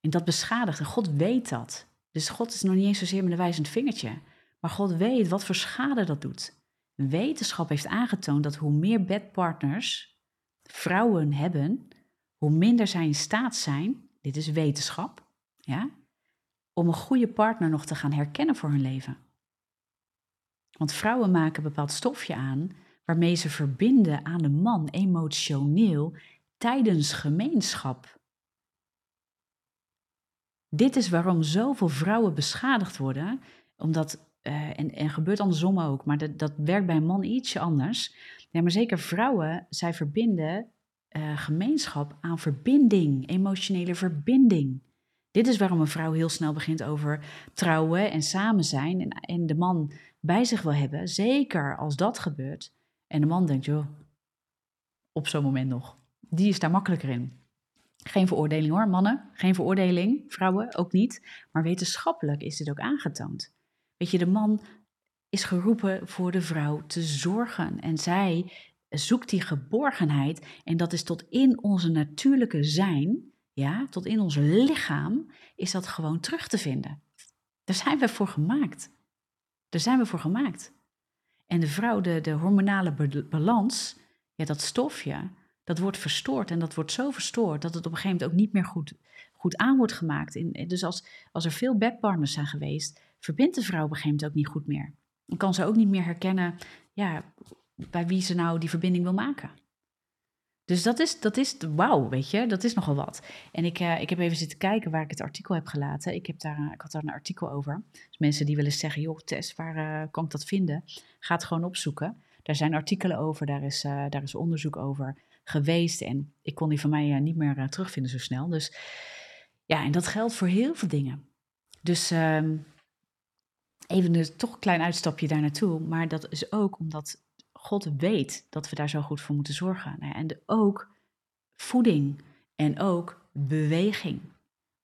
En dat beschadigt. En God weet dat. Dus God is nog niet eens zozeer met een wijzend vingertje. Maar God weet wat voor schade dat doet. Wetenschap heeft aangetoond dat hoe meer bedpartners vrouwen hebben, hoe minder zij in staat zijn, dit is wetenschap, ja, om een goede partner nog te gaan herkennen voor hun leven. Want vrouwen maken een bepaald stofje aan waarmee ze verbinden aan de man emotioneel tijdens gemeenschap. Dit is waarom zoveel vrouwen beschadigd worden, omdat, uh, en, en gebeurt andersom ook, maar dat, dat werkt bij een man ietsje anders. Ja, maar zeker vrouwen, zij verbinden uh, gemeenschap aan verbinding, emotionele verbinding. Dit is waarom een vrouw heel snel begint over trouwen en samen zijn en, en de man bij zich wil hebben, zeker als dat gebeurt. En de man denkt, joh, op zo'n moment nog. Die is daar makkelijker in. Geen veroordeling hoor, mannen. Geen veroordeling, vrouwen ook niet. Maar wetenschappelijk is dit ook aangetoond. Weet je, de man is geroepen voor de vrouw te zorgen. En zij zoekt die geborgenheid. En dat is tot in onze natuurlijke zijn, ja, tot in ons lichaam, is dat gewoon terug te vinden. Daar zijn we voor gemaakt. Daar zijn we voor gemaakt. En de vrouw, de, de hormonale balans, ja, dat stofje, dat wordt verstoord. En dat wordt zo verstoord dat het op een gegeven moment ook niet meer goed, goed aan wordt gemaakt. In, dus als, als er veel bedpartners zijn geweest, verbindt de vrouw op een gegeven moment ook niet goed meer. Dan kan ze ook niet meer herkennen ja, bij wie ze nou die verbinding wil maken. Dus dat is, dat is wauw, weet je, dat is nogal wat. En ik, uh, ik heb even zitten kijken waar ik het artikel heb gelaten. Ik, heb daar, ik had daar een artikel over. Dus mensen die willen zeggen, joh Tess, waar uh, kan ik dat vinden? Ga het gewoon opzoeken. Daar zijn artikelen over, daar is, daar is onderzoek over geweest. En ik kon die van mij niet meer terugvinden zo snel. Dus ja, en dat geldt voor heel veel dingen. Dus um, even dus toch een klein uitstapje daar naartoe. Maar dat is ook omdat God weet dat we daar zo goed voor moeten zorgen. Nou en ook voeding en ook beweging.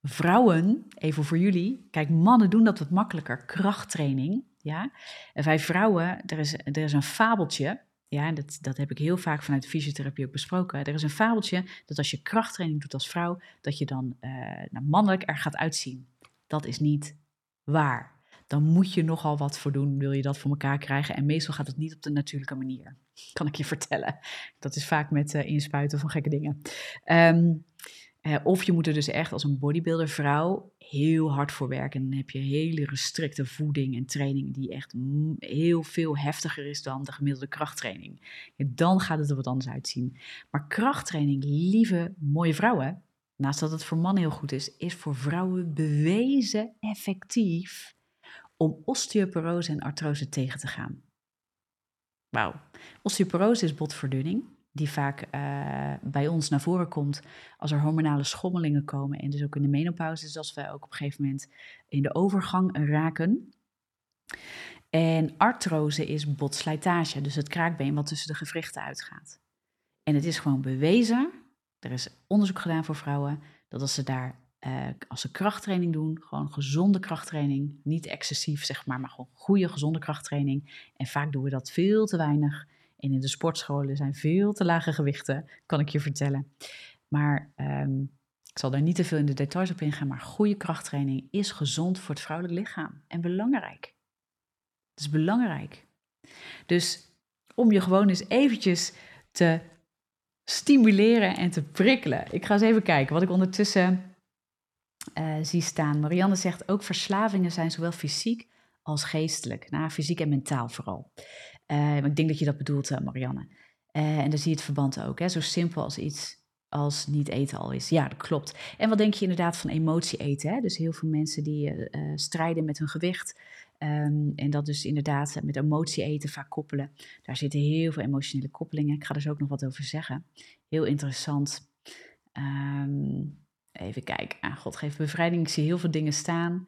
Vrouwen, even voor jullie, kijk, mannen doen dat wat makkelijker, krachttraining. Ja? En wij vrouwen, er is, er is een fabeltje, ja, dat, dat heb ik heel vaak vanuit de fysiotherapie ook besproken. Er is een fabeltje dat als je krachttraining doet als vrouw, dat je dan uh, mannelijk er gaat uitzien. Dat is niet waar. Dan moet je nogal wat voor doen, wil je dat voor elkaar krijgen. En meestal gaat het niet op de natuurlijke manier, kan ik je vertellen. Dat is vaak met uh, inspuiten van gekke dingen. Um, of je moet er dus echt als een bodybuilder vrouw heel hard voor werken. En dan heb je hele restricte voeding en training die echt heel veel heftiger is dan de gemiddelde krachttraining. dan gaat het er wat anders uitzien. Maar krachttraining, lieve mooie vrouwen, naast dat het voor mannen heel goed is, is voor vrouwen bewezen effectief om osteoporose en artrose tegen te gaan. Wauw. Osteoporose is botverdunning die vaak uh, bij ons naar voren komt als er hormonale schommelingen komen. En dus ook in de menopauze, dus als we ook op een gegeven moment in de overgang raken. En artrose is botslijtage, dus het kraakbeen wat tussen de gewrichten uitgaat. En het is gewoon bewezen, er is onderzoek gedaan voor vrouwen, dat als ze daar uh, als ze krachttraining doen, gewoon gezonde krachttraining, niet excessief zeg maar, maar gewoon goede gezonde krachttraining. En vaak doen we dat veel te weinig. En in de sportscholen zijn veel te lage gewichten, kan ik je vertellen. Maar um, ik zal daar niet te veel in de details op ingaan, maar goede krachttraining is gezond voor het vrouwelijk lichaam en belangrijk. Het is belangrijk. Dus om je gewoon eens eventjes te stimuleren en te prikkelen. Ik ga eens even kijken wat ik ondertussen uh, zie staan. Marianne zegt ook verslavingen zijn zowel fysiek als geestelijk. Nou, fysiek en mentaal vooral. Uh, ik denk dat je dat bedoelt, uh, Marianne. Uh, en dan zie je het verband ook. Hè? Zo simpel als iets als niet eten al is. Ja, dat klopt. En wat denk je inderdaad van emotie eten? Hè? Dus heel veel mensen die strijden met hun gewicht. Um, en dat dus inderdaad met emotie eten vaak koppelen. Daar zitten heel veel emotionele koppelingen. Ik ga er zo ook nog wat over zeggen. Heel interessant. Um, even kijken. Ah, God geeft bevrijding. Ik zie heel veel dingen staan.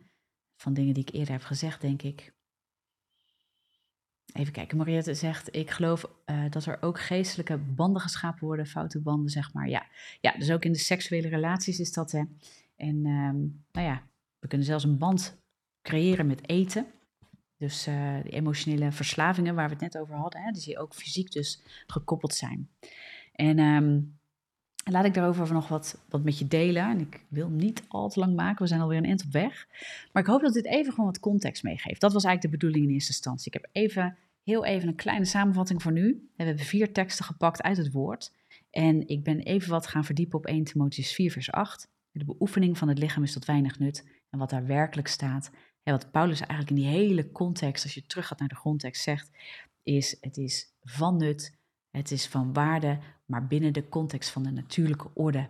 Van dingen die ik eerder heb gezegd, denk ik. Even kijken, Mariette zegt, ik geloof uh, dat er ook geestelijke banden geschapen worden, foute banden, zeg maar. Ja, ja dus ook in de seksuele relaties is dat, hè. En um, nou ja, we kunnen zelfs een band creëren met eten. Dus uh, de emotionele verslavingen waar we het net over hadden, hè, die ook fysiek dus gekoppeld zijn. En um, laat ik daarover nog wat, wat met je delen. En ik wil niet al te lang maken, we zijn alweer een eind op weg. Maar ik hoop dat dit even gewoon wat context meegeeft. Dat was eigenlijk de bedoeling in eerste instantie. Ik heb even, heel even een kleine samenvatting voor nu. We hebben vier teksten gepakt uit het woord. En ik ben even wat gaan verdiepen op 1 Timotheus 4 vers 8. De beoefening van het lichaam is tot weinig nut. En wat daar werkelijk staat, en wat Paulus eigenlijk in die hele context, als je terug gaat naar de grondtekst, zegt, is het is van nut het is van waarde, maar binnen de context van de natuurlijke orde.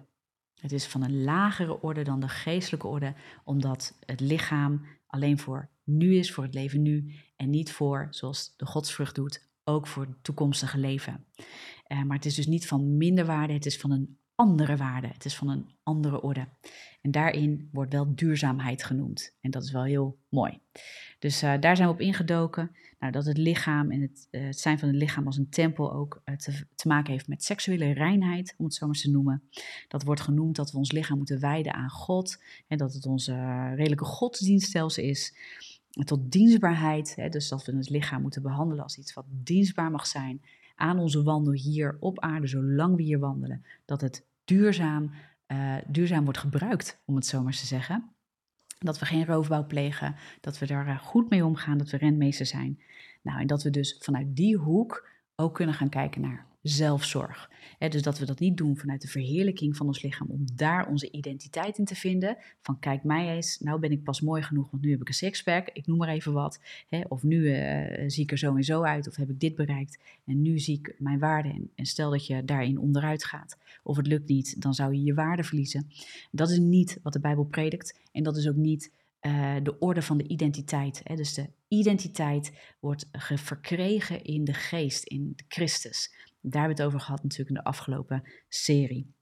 Het is van een lagere orde dan de geestelijke orde, omdat het lichaam alleen voor nu is, voor het leven nu, en niet voor, zoals de godsvrucht doet, ook voor het toekomstige leven. Uh, maar het is dus niet van minder waarde, het is van een andere waarde, het is van een andere orde. En daarin wordt wel duurzaamheid genoemd. En dat is wel heel mooi. Dus uh, daar zijn we op ingedoken. Nou, dat het lichaam en het, uh, het zijn van het lichaam als een tempel ook uh, te, te, maken heeft met seksuele reinheid, om het zo maar te noemen. Dat wordt genoemd dat we ons lichaam moeten wijden aan God. En dat het onze redelijke godsdienststelsel is. Tot dienstbaarheid, hè, dus dat we het lichaam moeten behandelen als iets wat dienstbaar mag zijn aan onze wandel hier op aarde, zolang we hier wandelen. Dat het duurzaam, uh, duurzaam wordt gebruikt, om het zo maar te zeggen. Dat we geen roofbouw plegen, dat we daar eh, goed mee omgaan, dat we rentmeester zijn. Nou, en dat we dus vanuit die hoek ook kunnen gaan kijken naar zelfzorg. dus dat we dat niet doen vanuit de verheerlijking van ons lichaam, om daar onze identiteit in te vinden. Van kijk mij eens, nou ben ik pas mooi genoeg, want nu heb ik een sixpack, ik noem maar even wat. of nu uh, zie ik er zo en zo uit, of heb ik dit bereikt. En nu zie ik mijn waarde. En, en stel dat je daarin onderuit gaat, of het lukt niet, dan zou je je waarde verliezen. Dat is niet wat de Bijbel predikt. En dat is ook niet uh, de orde van de identiteit. Dus de identiteit wordt verkregen in de geest, in Christus. Daar hebben we het over gehad natuurlijk in de afgelopen serie.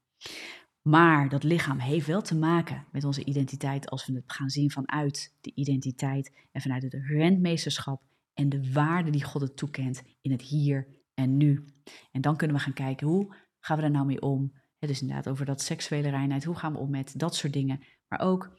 Maar dat lichaam heeft wel te maken met onze identiteit als we het gaan zien vanuit de identiteit en vanuit het rentmeesterschap en de waarde die God het toekent in het hier en nu. En dan kunnen we gaan kijken hoe gaan we daar nou mee om. Het is inderdaad over dat seksuele reinheid. Hoe gaan we om met dat soort dingen? Maar ook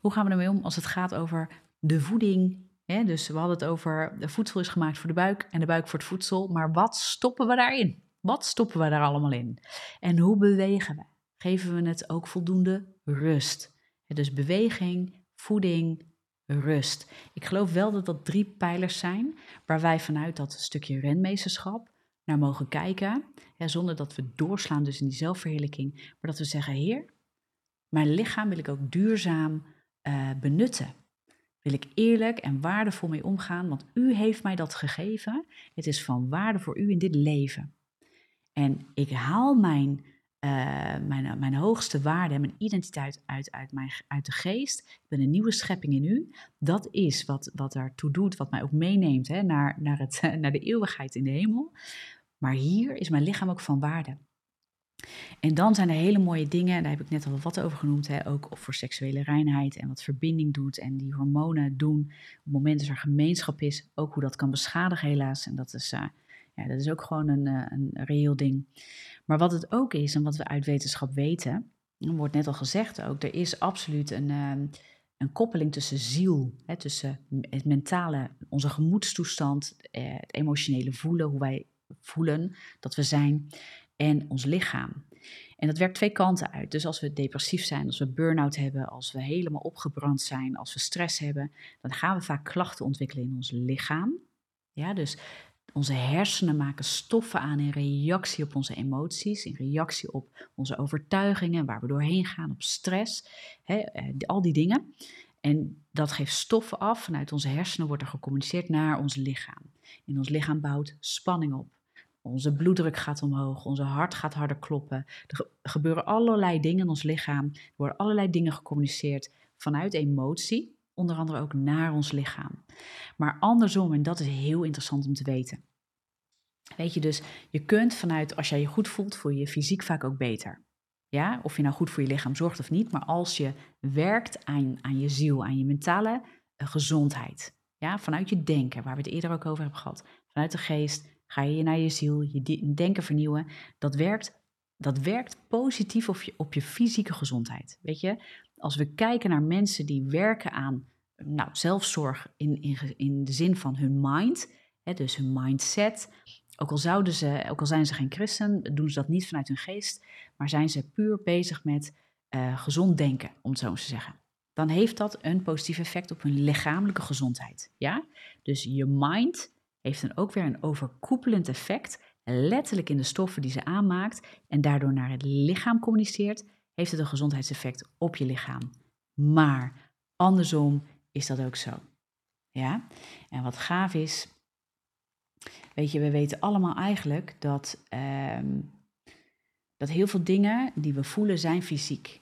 hoe gaan we ermee om als het gaat over de voeding? Dus we hadden het over de voedsel is gemaakt voor de buik en de buik voor het voedsel. Maar wat stoppen we daarin? Wat stoppen we daar allemaal in? En hoe bewegen we? Geven we het ook voldoende rust? Dus beweging, voeding, rust. Ik geloof wel dat dat drie pijlers zijn waar wij vanuit dat stukje renmeesterschap naar mogen kijken. Zonder dat we doorslaan dus in die zelfverheerlijking. Maar dat we zeggen, Heer, mijn lichaam wil ik ook duurzaam uh, benutten. Wil ik eerlijk en waardevol mee omgaan, want u heeft mij dat gegeven. Het is van waarde voor u in dit leven. En ik haal mijn, uh, mijn, mijn hoogste waarde en mijn identiteit uit, uit, mijn, uit de geest. Ik ben een nieuwe schepping in u. Dat is wat, wat daartoe doet, wat mij ook meeneemt hè, naar, naar, het, naar de eeuwigheid in de hemel. Maar hier is mijn lichaam ook van waarde. En dan zijn er hele mooie dingen, daar heb ik net al wat over genoemd, hè, ook voor seksuele reinheid en wat verbinding doet en die hormonen doen. Op het moment dat er gemeenschap is, ook hoe dat kan beschadigen helaas. En dat is, uh, ja, dat is ook gewoon een, uh, een reëel ding. Maar wat het ook is en wat we uit wetenschap weten, wordt net al gezegd ook, er is absoluut een, uh, een koppeling tussen ziel, hè, tussen het mentale, onze gemoedstoestand, het emotionele voelen, hoe wij voelen dat we zijn en ons lichaam. En dat werkt twee kanten uit. Dus als we depressief zijn, als we burn-out hebben, als we helemaal opgebrand zijn, als we stress hebben, dan gaan we vaak klachten ontwikkelen in ons lichaam. Ja, dus onze hersenen maken stoffen aan in reactie op onze emoties, in reactie op onze overtuigingen, waar we doorheen gaan, op stress, hè, eh, al die dingen. En dat geeft stoffen af. Vanuit onze hersenen wordt er gecommuniceerd naar ons lichaam. En ons lichaam bouwt spanning op. Onze bloeddruk gaat omhoog, onze hart gaat harder kloppen. Er gebeuren allerlei dingen in ons lichaam. Er worden allerlei dingen gecommuniceerd vanuit emotie, onder andere ook naar ons lichaam. Maar andersom, en dat is heel interessant om te weten. Weet je dus, je kunt vanuit, als jij je goed voelt, voel je je fysiek vaak ook beter. Ja, of je nou goed voor je lichaam zorgt of niet, maar als je werkt aan, aan je ziel, aan je mentale uh, gezondheid. Ja, vanuit je denken, waar we het eerder ook over hebben gehad. Vanuit de geest, Ga je naar je ziel, je denken vernieuwen. Dat werkt, dat werkt positief op je, op je fysieke gezondheid. Weet je, als we kijken naar mensen die werken aan nou, zelfzorg in, in, in de zin van hun mind, hè, dus hun mindset. Ook al, zouden ze, ook al zijn ze geen christen, doen ze dat niet vanuit hun geest, maar zijn ze puur bezig met uh, gezond denken, om het zo eens te zeggen. Dan heeft dat een positief effect op hun lichamelijke gezondheid. Ja? Dus je mind heeft dan ook weer een overkoepelend effect, letterlijk in de stoffen die ze aanmaakt en daardoor naar het lichaam communiceert, heeft het een gezondheidseffect op je lichaam. Maar andersom is dat ook zo. Ja? En wat gaaf is, weet je, we weten allemaal eigenlijk dat, um, dat heel veel dingen die we voelen zijn fysiek.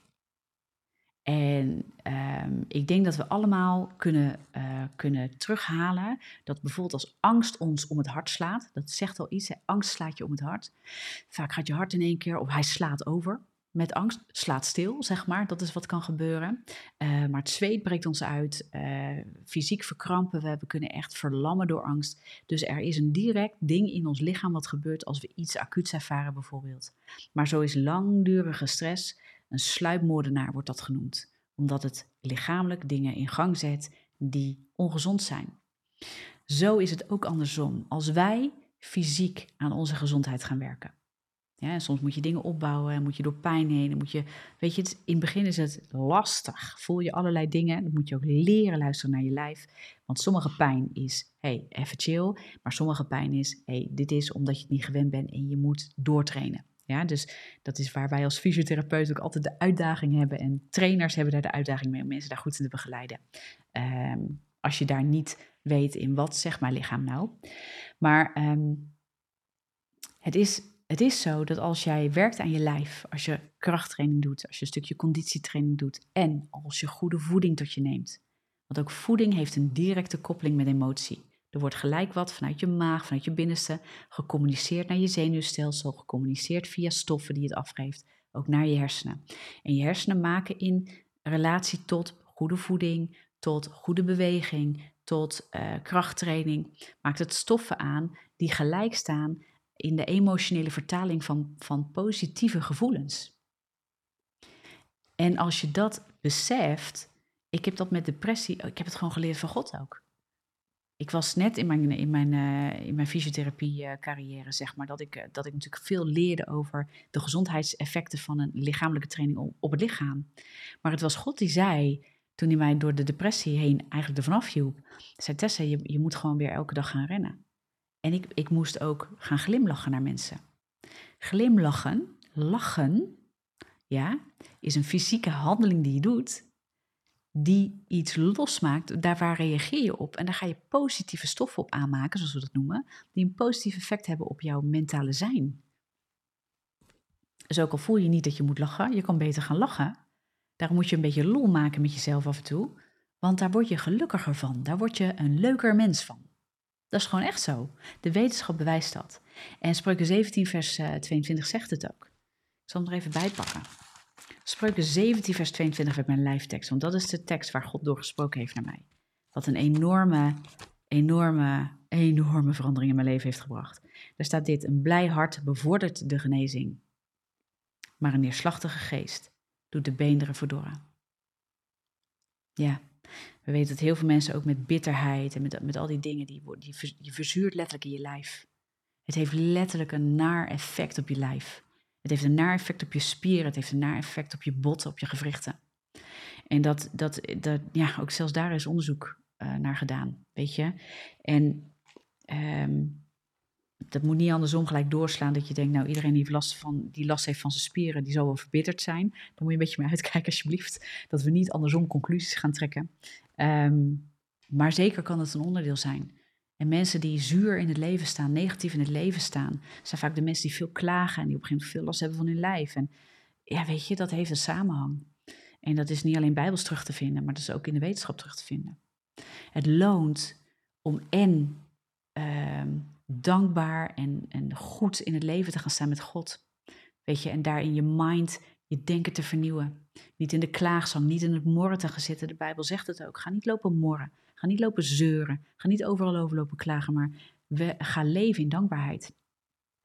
En um, ik denk dat we allemaal kunnen, uh, kunnen terughalen dat bijvoorbeeld als angst ons om het hart slaat, dat zegt al iets, angst slaat je om het hart. Vaak gaat je hart in één keer, of hij slaat over met angst, slaat stil, zeg maar, dat is wat kan gebeuren. Uh, maar het zweet breekt ons uit, uh, fysiek verkrampen we, we kunnen echt verlammen door angst. Dus er is een direct ding in ons lichaam wat gebeurt als we iets acuuts ervaren bijvoorbeeld. Maar zo is langdurige stress een sluipmoordenaar wordt dat genoemd, omdat het lichamelijk dingen in gang zet die ongezond zijn. Zo is het ook andersom. Als wij fysiek aan onze gezondheid gaan werken. Ja, soms moet je dingen opbouwen, en moet je door pijn heen. Moet je, weet je, in het begin is het lastig. Voel je allerlei dingen. Dan moet je ook leren luisteren naar je lijf. Want sommige pijn is, hey, even chill. Maar sommige pijn is, hey, dit is omdat je het niet gewend bent en je moet doortrainen. Ja, dus dat is waar wij als fysiotherapeut ook altijd de uitdaging hebben. En trainers hebben daar de uitdaging mee om mensen daar goed in te begeleiden. Ehm, als je daar niet weet in wat zegt mijn lichaam nou. Maar ehm, het, is, het is zo dat als jij werkt aan je lijf, als je krachttraining doet, als je een stukje conditietraining doet en als je goede voeding tot je neemt. Want ook voeding heeft een directe koppeling met emotie. Er wordt gelijk wat vanuit je maag, vanuit je binnenste, gecommuniceerd naar je zenuwstelsel, gecommuniceerd via stoffen die het afgeeft, ook naar je hersenen. En je hersenen maken in relatie tot goede voeding, tot goede beweging, tot uh, krachttraining, maakt het stoffen aan die gelijk staan in de emotionele vertaling van, van positieve gevoelens. En als je dat beseft, ik heb dat met depressie, ik heb het gewoon geleerd van God ook. Ik was net in mijn, in mijn, uh, in mijn fysiotherapie uh, carrière, zeg maar, dat ik, uh, dat ik natuurlijk veel leerde over de gezondheidseffecten van een lichamelijke training op, op het lichaam. Maar het was God die zei, toen hij mij door de depressie heen eigenlijk ervan afhielp, zei Tessa, je, je moet gewoon weer elke dag gaan rennen. En ik, ik moest ook gaan glimlachen naar mensen. Glimlachen, lachen, ja, is een fysieke handeling die je doet, die iets losmaakt, daar waar reageer je op. En daar ga je positieve stoffen op aanmaken, zoals we dat noemen, die een positief effect hebben op jouw mentale zijn. Dus ook al voel je niet dat je moet lachen, je kan beter gaan lachen. Daarom moet je een beetje lol maken met jezelf af en toe, want daar word je gelukkiger van, daar word je een leuker mens van. Dat is gewoon echt zo. De wetenschap bewijst dat. En Spreuken 17, vers 22 eh, zegt het ook. Ik zal hem er even bij pakken. Spreuken 17, vers 22 werd mijn lijftekst, want dat is de tekst waar God door gesproken heeft naar mij. Wat een enorme, enorme, enorme verandering in mijn leven heeft gebracht. Daar staat dit: Een blij hart bevordert de genezing, maar een neerslachtige geest doet de beenderen verdorren. Ja, we weten dat heel veel mensen ook met bitterheid en met, met al die dingen, die, die, verzuurt letterlijk in je lijf. Het heeft letterlijk een naar effect op je lijf. Het heeft een naar effect op je spieren, het heeft een naar effect op je botten, op je gewrichten. En dat, dat, dat ja, ook zelfs daar is onderzoek uh, naar gedaan, weet je. En um, dat moet niet andersom gelijk doorslaan dat je denkt, nou iedereen die last, van, die last heeft van zijn spieren, die zal wel verbitterd zijn. Dan moet je een beetje mee uitkijken alsjeblieft, dat we niet andersom conclusies gaan trekken. Um, maar zeker kan het een onderdeel zijn. En mensen die zuur in het leven staan, negatief in het leven staan, zijn vaak de mensen die veel klagen en die op een gegeven moment veel last hebben van hun lijf. En ja, weet je, dat heeft een samenhang. En dat is niet alleen bijbels terug te vinden, maar dat is ook in de wetenschap terug te vinden. Het loont om en uh, dankbaar en, en goed in het leven te gaan staan met God. Weet je, en daarin je mind, je denken te vernieuwen. Niet in de klaagzang, niet in het morren te gaan zitten. De Bijbel zegt het ook. Ga niet lopen morren. Ga niet lopen zeuren. Ga niet overal overlopen klagen, maar we, ga leven in dankbaarheid.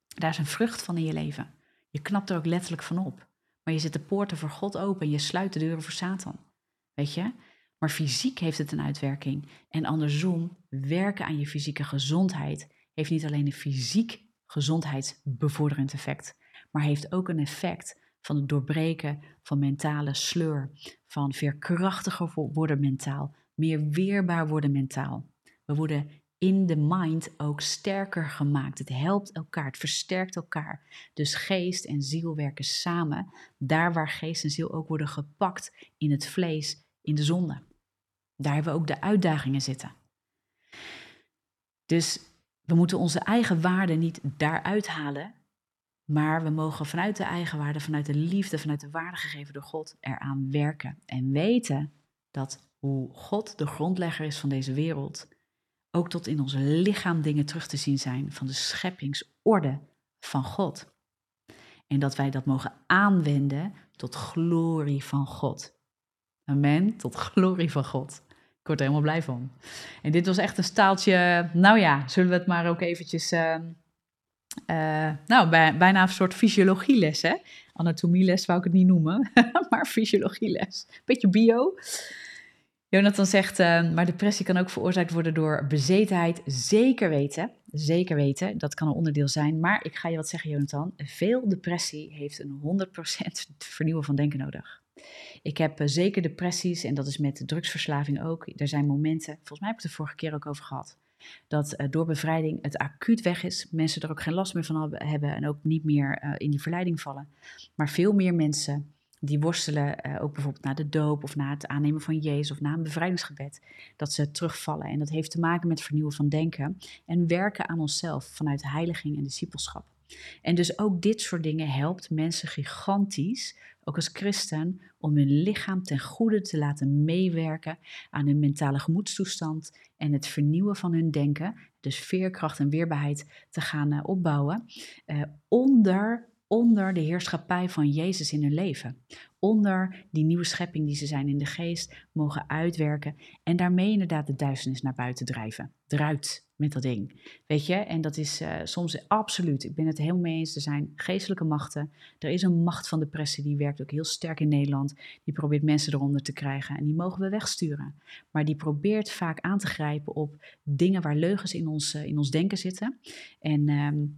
Daar is een vrucht van in je leven. Je knapt er ook letterlijk van op. Maar je zet de poorten voor God open en je sluit de deuren voor Satan. Weet je? Maar fysiek heeft het een uitwerking. En andersom, werken aan je fysieke gezondheid heeft niet alleen een fysiek gezondheidsbevorderend effect, maar heeft ook een effect van het doorbreken van mentale sleur, van veerkrachtiger worden mentaal, meer weerbaar worden mentaal. We worden in de mind ook sterker gemaakt. Het helpt elkaar, het versterkt elkaar. Dus geest en ziel werken samen, daar waar geest en ziel ook worden gepakt in het vlees, in de zonde. Daar hebben we ook de uitdagingen zitten. Dus we moeten onze eigen waarde niet daaruit halen, maar we mogen vanuit de eigen waarde, vanuit de liefde, vanuit de waarde gegeven door God eraan werken. En weten dat God de grondlegger is van deze wereld, ook tot in ons lichaam dingen terug te zien zijn van de scheppingsorde van God. En dat wij dat mogen aanwenden tot glorie van God. Amen, tot glorie van God. Ik word er helemaal blij van. En dit was echt een staaltje, nou ja, zullen we het maar ook eventjes, uh, uh, nou bij, bijna een soort fysiologieles, hè? Anatomieles wou ik het niet noemen, maar fysiologieles. Beetje bio. Jonathan zegt, uh, maar depressie kan ook veroorzaakt worden door bezetenheid. Zeker weten, zeker weten, dat kan een onderdeel zijn. Maar ik ga je wat zeggen, Jonathan. Veel depressie heeft een 100% vernieuwen van denken nodig. Ik heb uh, zeker depressies en dat is met drugsverslaving ook. Er zijn momenten, volgens mij heb ik het de vorige keer ook over gehad, dat uh, door bevrijding het acuut weg is. Mensen er ook geen last meer van hebben en ook niet meer uh, in die verleiding vallen. Maar veel meer mensen die worstelen, uh, ook bijvoorbeeld na de doop of na het aannemen van Jezus of na een bevrijdingsgebed, dat ze terugvallen. En dat heeft te maken met vernieuwen van denken en werken aan onszelf vanuit heiliging en discipelschap. En dus ook dit soort dingen helpt mensen gigantisch, ook als christen, om hun lichaam ten goede te laten meewerken aan hun mentale gemoedstoestand en het vernieuwen van hun denken, dus veerkracht en weerbaarheid te gaan uh, opbouwen, uh, onder onder de heerschappij van Jezus in hun leven. Onder die nieuwe schepping die ze zijn in de geest mogen uitwerken en daarmee inderdaad de duisternis naar buiten drijven. Eruit met dat ding. Weet je, en dat is uh, soms absoluut, ik ben het helemaal mee eens, er zijn geestelijke machten. Er is een macht van depressie, die werkt ook heel sterk in Nederland. Die probeert mensen eronder te krijgen en die mogen we wegsturen. Maar die probeert vaak aan te grijpen op dingen waar leugens in ons, uh, in ons denken zitten. En um,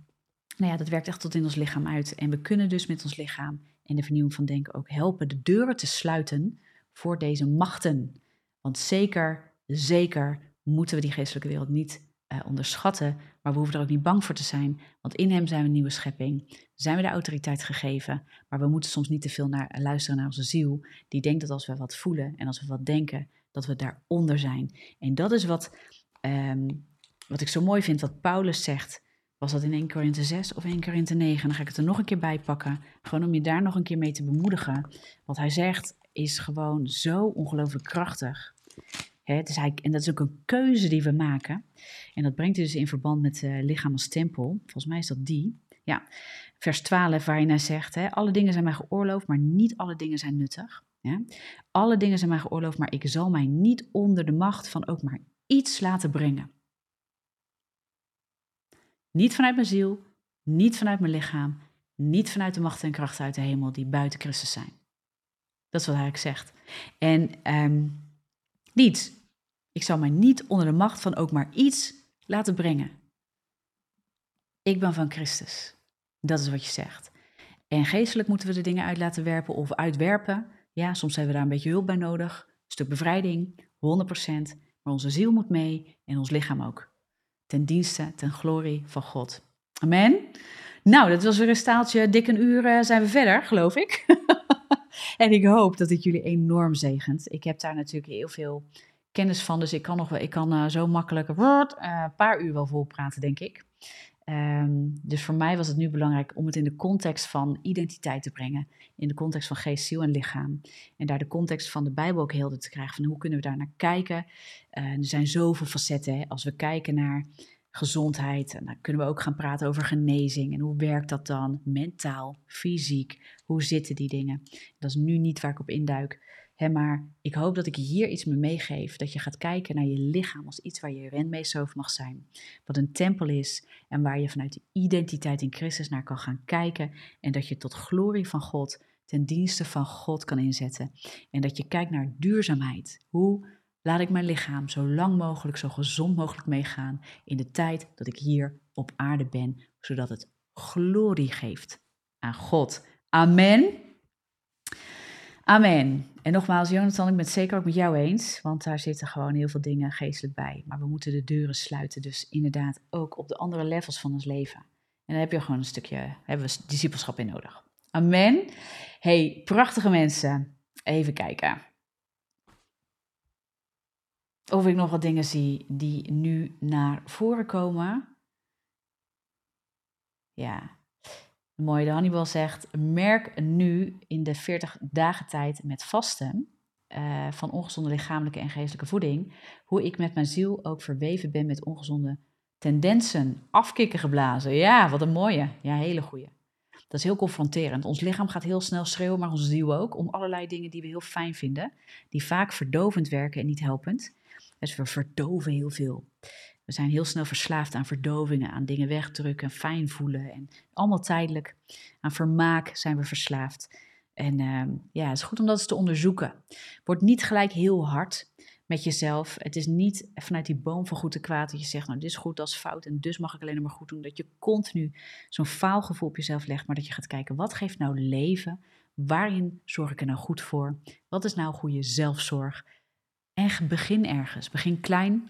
nou ja, dat werkt echt tot in ons lichaam uit. En we kunnen dus met ons lichaam en de vernieuwing van denken ook helpen de deuren te sluiten voor deze machten. Want zeker, zeker moeten we die geestelijke wereld niet uh, onderschatten, maar we hoeven er ook niet bang voor te zijn, want in hem zijn we een nieuwe schepping, zijn we de autoriteit gegeven, maar we moeten soms niet te veel naar, luisteren naar onze ziel, die denkt dat als we wat voelen en als we wat denken, dat we daaronder zijn. En dat is wat, um, wat ik zo mooi vind, wat Paulus zegt was dat in 1 Korinthe 6 of 1 Korinthe 9? Dan ga ik het er nog een keer bij pakken. Gewoon om je daar nog een keer mee te bemoedigen. Wat hij zegt is gewoon zo ongelooflijk krachtig. He, dus hij, en dat is ook een keuze die we maken. En dat brengt hij dus in verband met uh, lichaam als tempel. Volgens mij is dat die. Ja, vers 12 waarin hij zegt, alle dingen zijn mij geoorloofd, maar niet alle dingen zijn nuttig. Ja? Alle dingen zijn mij geoorloofd, maar ik zal mij niet onder de macht van ook maar iets laten brengen. Niet vanuit mijn ziel, niet vanuit mijn lichaam, niet vanuit de macht en kracht uit de hemel die buiten Christus zijn. Dat is wat hij zegt. En um, niets. Ik zal mij niet onder de macht van ook maar iets laten brengen. Ik ben van Christus. Dat is wat je zegt. En geestelijk moeten we de dingen uit laten werpen of uitwerpen. Ja, soms hebben we daar een beetje hulp bij nodig. Een stuk bevrijding, 100%. Maar onze ziel moet mee en ons lichaam ook ten dienste, ten glorie van God. Amen. Nou, dat was weer een staaltje, dik een uur uh, zijn we verder, geloof ik. en ik hoop dat het jullie enorm zegent. Ik heb daar natuurlijk heel veel kennis van, dus ik kan, nog wel, ik kan uh, zo makkelijk een uh, paar uur wel vol praten, denk ik. Um, dus voor mij was het nu belangrijk om het in de context van identiteit te brengen. In de context van geest, ziel en lichaam. En daar de context van de Bijbel ook helder te krijgen. Van hoe kunnen we daar naar kijken? Uh, er zijn zoveel facetten. Hè? Als we kijken naar gezondheid, en dan kunnen we ook gaan praten over genezing. En hoe werkt dat dan? Mentaal, fysiek. Hoe zitten die dingen? Dat is nu niet waar ik op induik maar ik hoop dat ik hier iets mee meegeef. Dat je gaat kijken naar je lichaam als iets waar je renmeester over mag zijn. Wat een tempel is en waar je vanuit de identiteit in Christus naar kan gaan kijken. En dat je tot glorie van God, ten dienste van God kan inzetten. En dat je kijkt naar duurzaamheid. Hoe laat ik mijn lichaam zo lang mogelijk, zo gezond mogelijk meegaan in de tijd dat ik hier op aarde ben. Zodat het glorie geeft aan God. Amen. Amen. En nogmaals, Jonathan, ik ben het zeker ook met jou eens, want daar zitten gewoon heel veel dingen geestelijk bij. Maar we moeten de deuren sluiten, dus inderdaad ook op de andere levels van ons leven. En daar heb je gewoon een stukje, hebben we discipelschap in nodig. Amen. Hey, prachtige mensen. Even kijken. Of ik nog wat dingen zie die nu naar voren komen. Ja, Mooi, de Hannibal zegt, merk nu in de 40 dagen tijd met vasten uh, van ongezonde lichamelijke en geestelijke voeding, hoe ik met mijn ziel ook verweven ben met ongezonde tendensen, afkikken geblazen. Ja, wat een mooie. Ja, hele goeie. Dat is heel confronterend. Ons lichaam gaat heel snel schreeuwen, maar onze ziel ook, om allerlei dingen die we heel fijn vinden, die vaak verdovend werken en niet helpend. Dus we verdoven heel veel. We zijn heel snel verslaafd aan verdovingen, aan dingen wegdrukken, fijn voelen en allemaal tijdelijk. Aan vermaak zijn we verslaafd. En uh, ja, het is goed om dat eens te onderzoeken. Word niet gelijk heel hard met jezelf. Het is niet vanuit die boom van goed en kwaad dat je zegt, nou dit is goed, dat is fout en dus mag ik alleen maar goed doen. Dat je continu zo'n faalgevoel op jezelf legt, maar dat je gaat kijken, wat geeft nou leven? Waarin zorg ik er nou goed voor? Wat is nou goede zelfzorg? En begin ergens. Begin klein,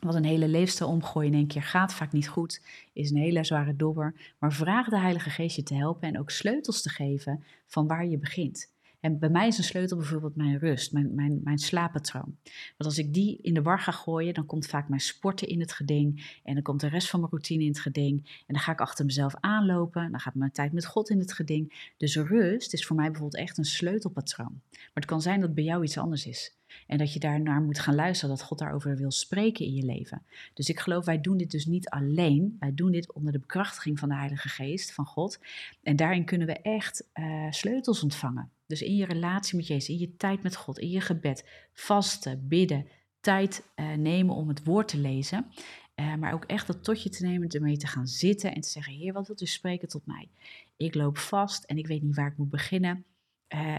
wat een hele leefstijl omgooien in één keer gaat vaak niet goed, is een hele zware dobber. Maar vraag de Heilige Geest je te helpen en ook sleutels te geven van waar je begint. En bij mij is een sleutel bijvoorbeeld mijn rust, mijn, mijn, mijn slaappatroon. Want als ik die in de war ga gooien, dan komt vaak mijn sporten in het geding. En dan komt de rest van mijn routine in het geding. En dan ga ik achter mezelf aanlopen. Dan gaat mijn tijd met God in het geding. Dus rust is voor mij bijvoorbeeld echt een sleutelpatroon. Maar het kan zijn dat bij jou iets anders is. En dat je daar naar moet gaan luisteren, dat God daarover wil spreken in je leven. Dus ik geloof, wij doen dit dus niet alleen. Wij doen dit onder de bekrachtiging van de Heilige Geest, van God. En daarin kunnen we echt uh, sleutels ontvangen. Dus in je relatie met Jezus, in je tijd met God, in je gebed, vasten, bidden, tijd uh, nemen om het woord te lezen. Uh, maar ook echt dat tot je te nemen, ermee te gaan zitten en te zeggen: Heer, wat wilt u spreken tot mij? Ik loop vast en ik weet niet waar ik moet beginnen.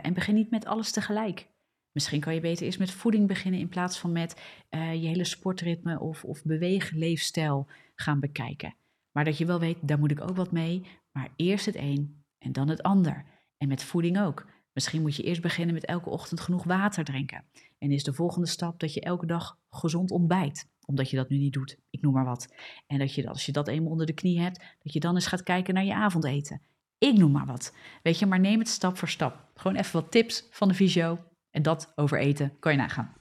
en begin niet met alles tegelijk. Misschien kan je beter eerst met voeding beginnen in plaats van met uh, je hele sportritme of, of beweegleefstijl gaan bekijken. Maar dat je wel weet, daar moet ik ook wat mee. Maar eerst het een en dan het ander. En met voeding ook. Misschien moet je eerst beginnen met elke ochtend genoeg water drinken. En is de volgende stap dat je elke dag gezond ontbijt. Omdat je dat nu niet doet, ik noem maar wat. En dat je, als je dat eenmaal onder de knie hebt, dat je dan eens gaat kijken naar je avondeten. Ik noem maar wat. Weet je, maar neem het stap voor stap. Gewoon even wat tips van de visio en dat over eten kan je nagaan.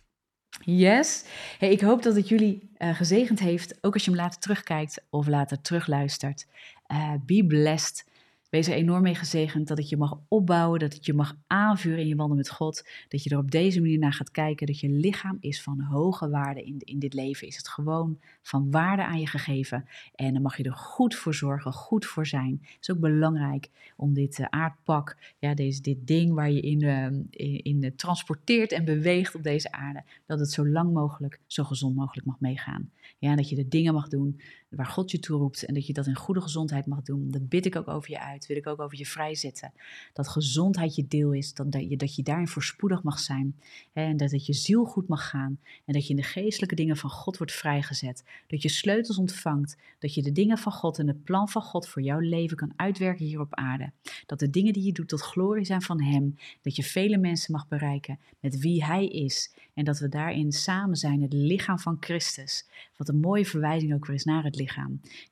Yes. Hey, ik hoop dat het jullie uh, gezegend heeft, ook als je hem later terugkijkt of later terugluistert. Uh, be blessed. Wees er enorm mee gezegend dat het je mag opbouwen, dat het je mag aanvuren in je wandel met God. Dat je er op deze manier naar gaat kijken, dat je lichaam is van hoge waarde in, in dit leven. Is het gewoon van waarde aan je gegeven. En dan mag je er goed voor zorgen, goed voor zijn. Het is ook belangrijk om dit uh, aardpak, ja, deze, dit ding waar je in, uh, in, in transporteert en beweegt op deze aarde, dat het zo lang mogelijk, zo gezond mogelijk mag meegaan. Ja, dat je de dingen mag doen waar God je toe roept en dat je dat in goede gezondheid mag doen. Dat bid ik ook over je uit, wil ik ook over je vrijzetten. Dat gezondheid je deel is, dat, dat, je, dat je daarin voorspoedig mag zijn hè, en dat het je ziel goed mag gaan en dat je in de geestelijke dingen van God wordt vrijgezet. Dat je sleutels ontvangt, dat je de dingen van God en het plan van God voor jouw leven kan uitwerken hier op aarde. Dat de dingen die je doet tot glorie zijn van Hem, dat je vele mensen mag bereiken met wie Hij is en dat we daarin samen zijn, het lichaam van Christus. Wat een mooie verwijzing ook weer is naar het lichaam.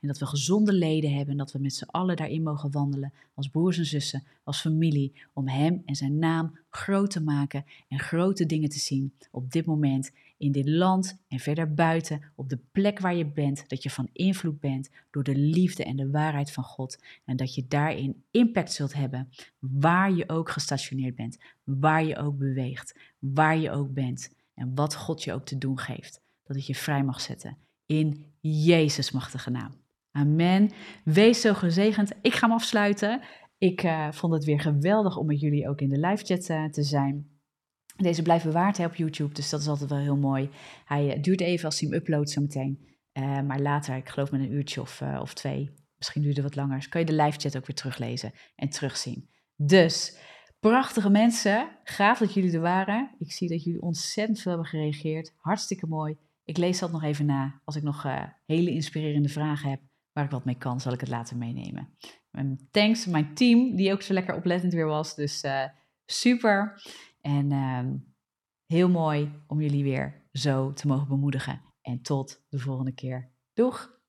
En dat we gezonde leden hebben en dat we met z'n allen daarin mogen wandelen. Als broers en zussen, als familie. Om Hem en Zijn naam groot te maken en grote dingen te zien op dit moment in dit land en verder buiten, op de plek waar je bent, dat je van invloed bent door de liefde en de waarheid van God. En dat je daarin impact zult hebben, waar je ook gestationeerd bent, waar je ook beweegt, waar je ook bent en wat God je ook te doen geeft. Dat het je vrij mag zetten in Jezus machtige naam. Amen. Wees zo gezegend. Ik ga hem afsluiten. Ik uh, vond het weer geweldig om met jullie ook in de live chat uh, te zijn. Deze blijft bewaard hè, op YouTube, dus dat is altijd wel heel mooi. Hij uh, duurt even als hij hem uploadt zometeen. maar later, ik geloof met een uurtje of, of twee, misschien duurt het wat langer, dus kan je de live chat ook weer teruglezen en terugzien. Dus, prachtige mensen, gaaf dat jullie er waren. Ik zie dat jullie ontzettend veel hebben gereageerd. Hartstikke mooi. Ik lees dat nog even na. Als ik nog hele inspirerende vragen heb, waar ik wat mee kan, zal ik het later meenemen. En thanks mijn team, die ook zo lekker oplettend weer was. Dus uh, super. En uh, heel mooi om jullie weer zo te mogen bemoedigen. En tot de volgende keer. Doeg!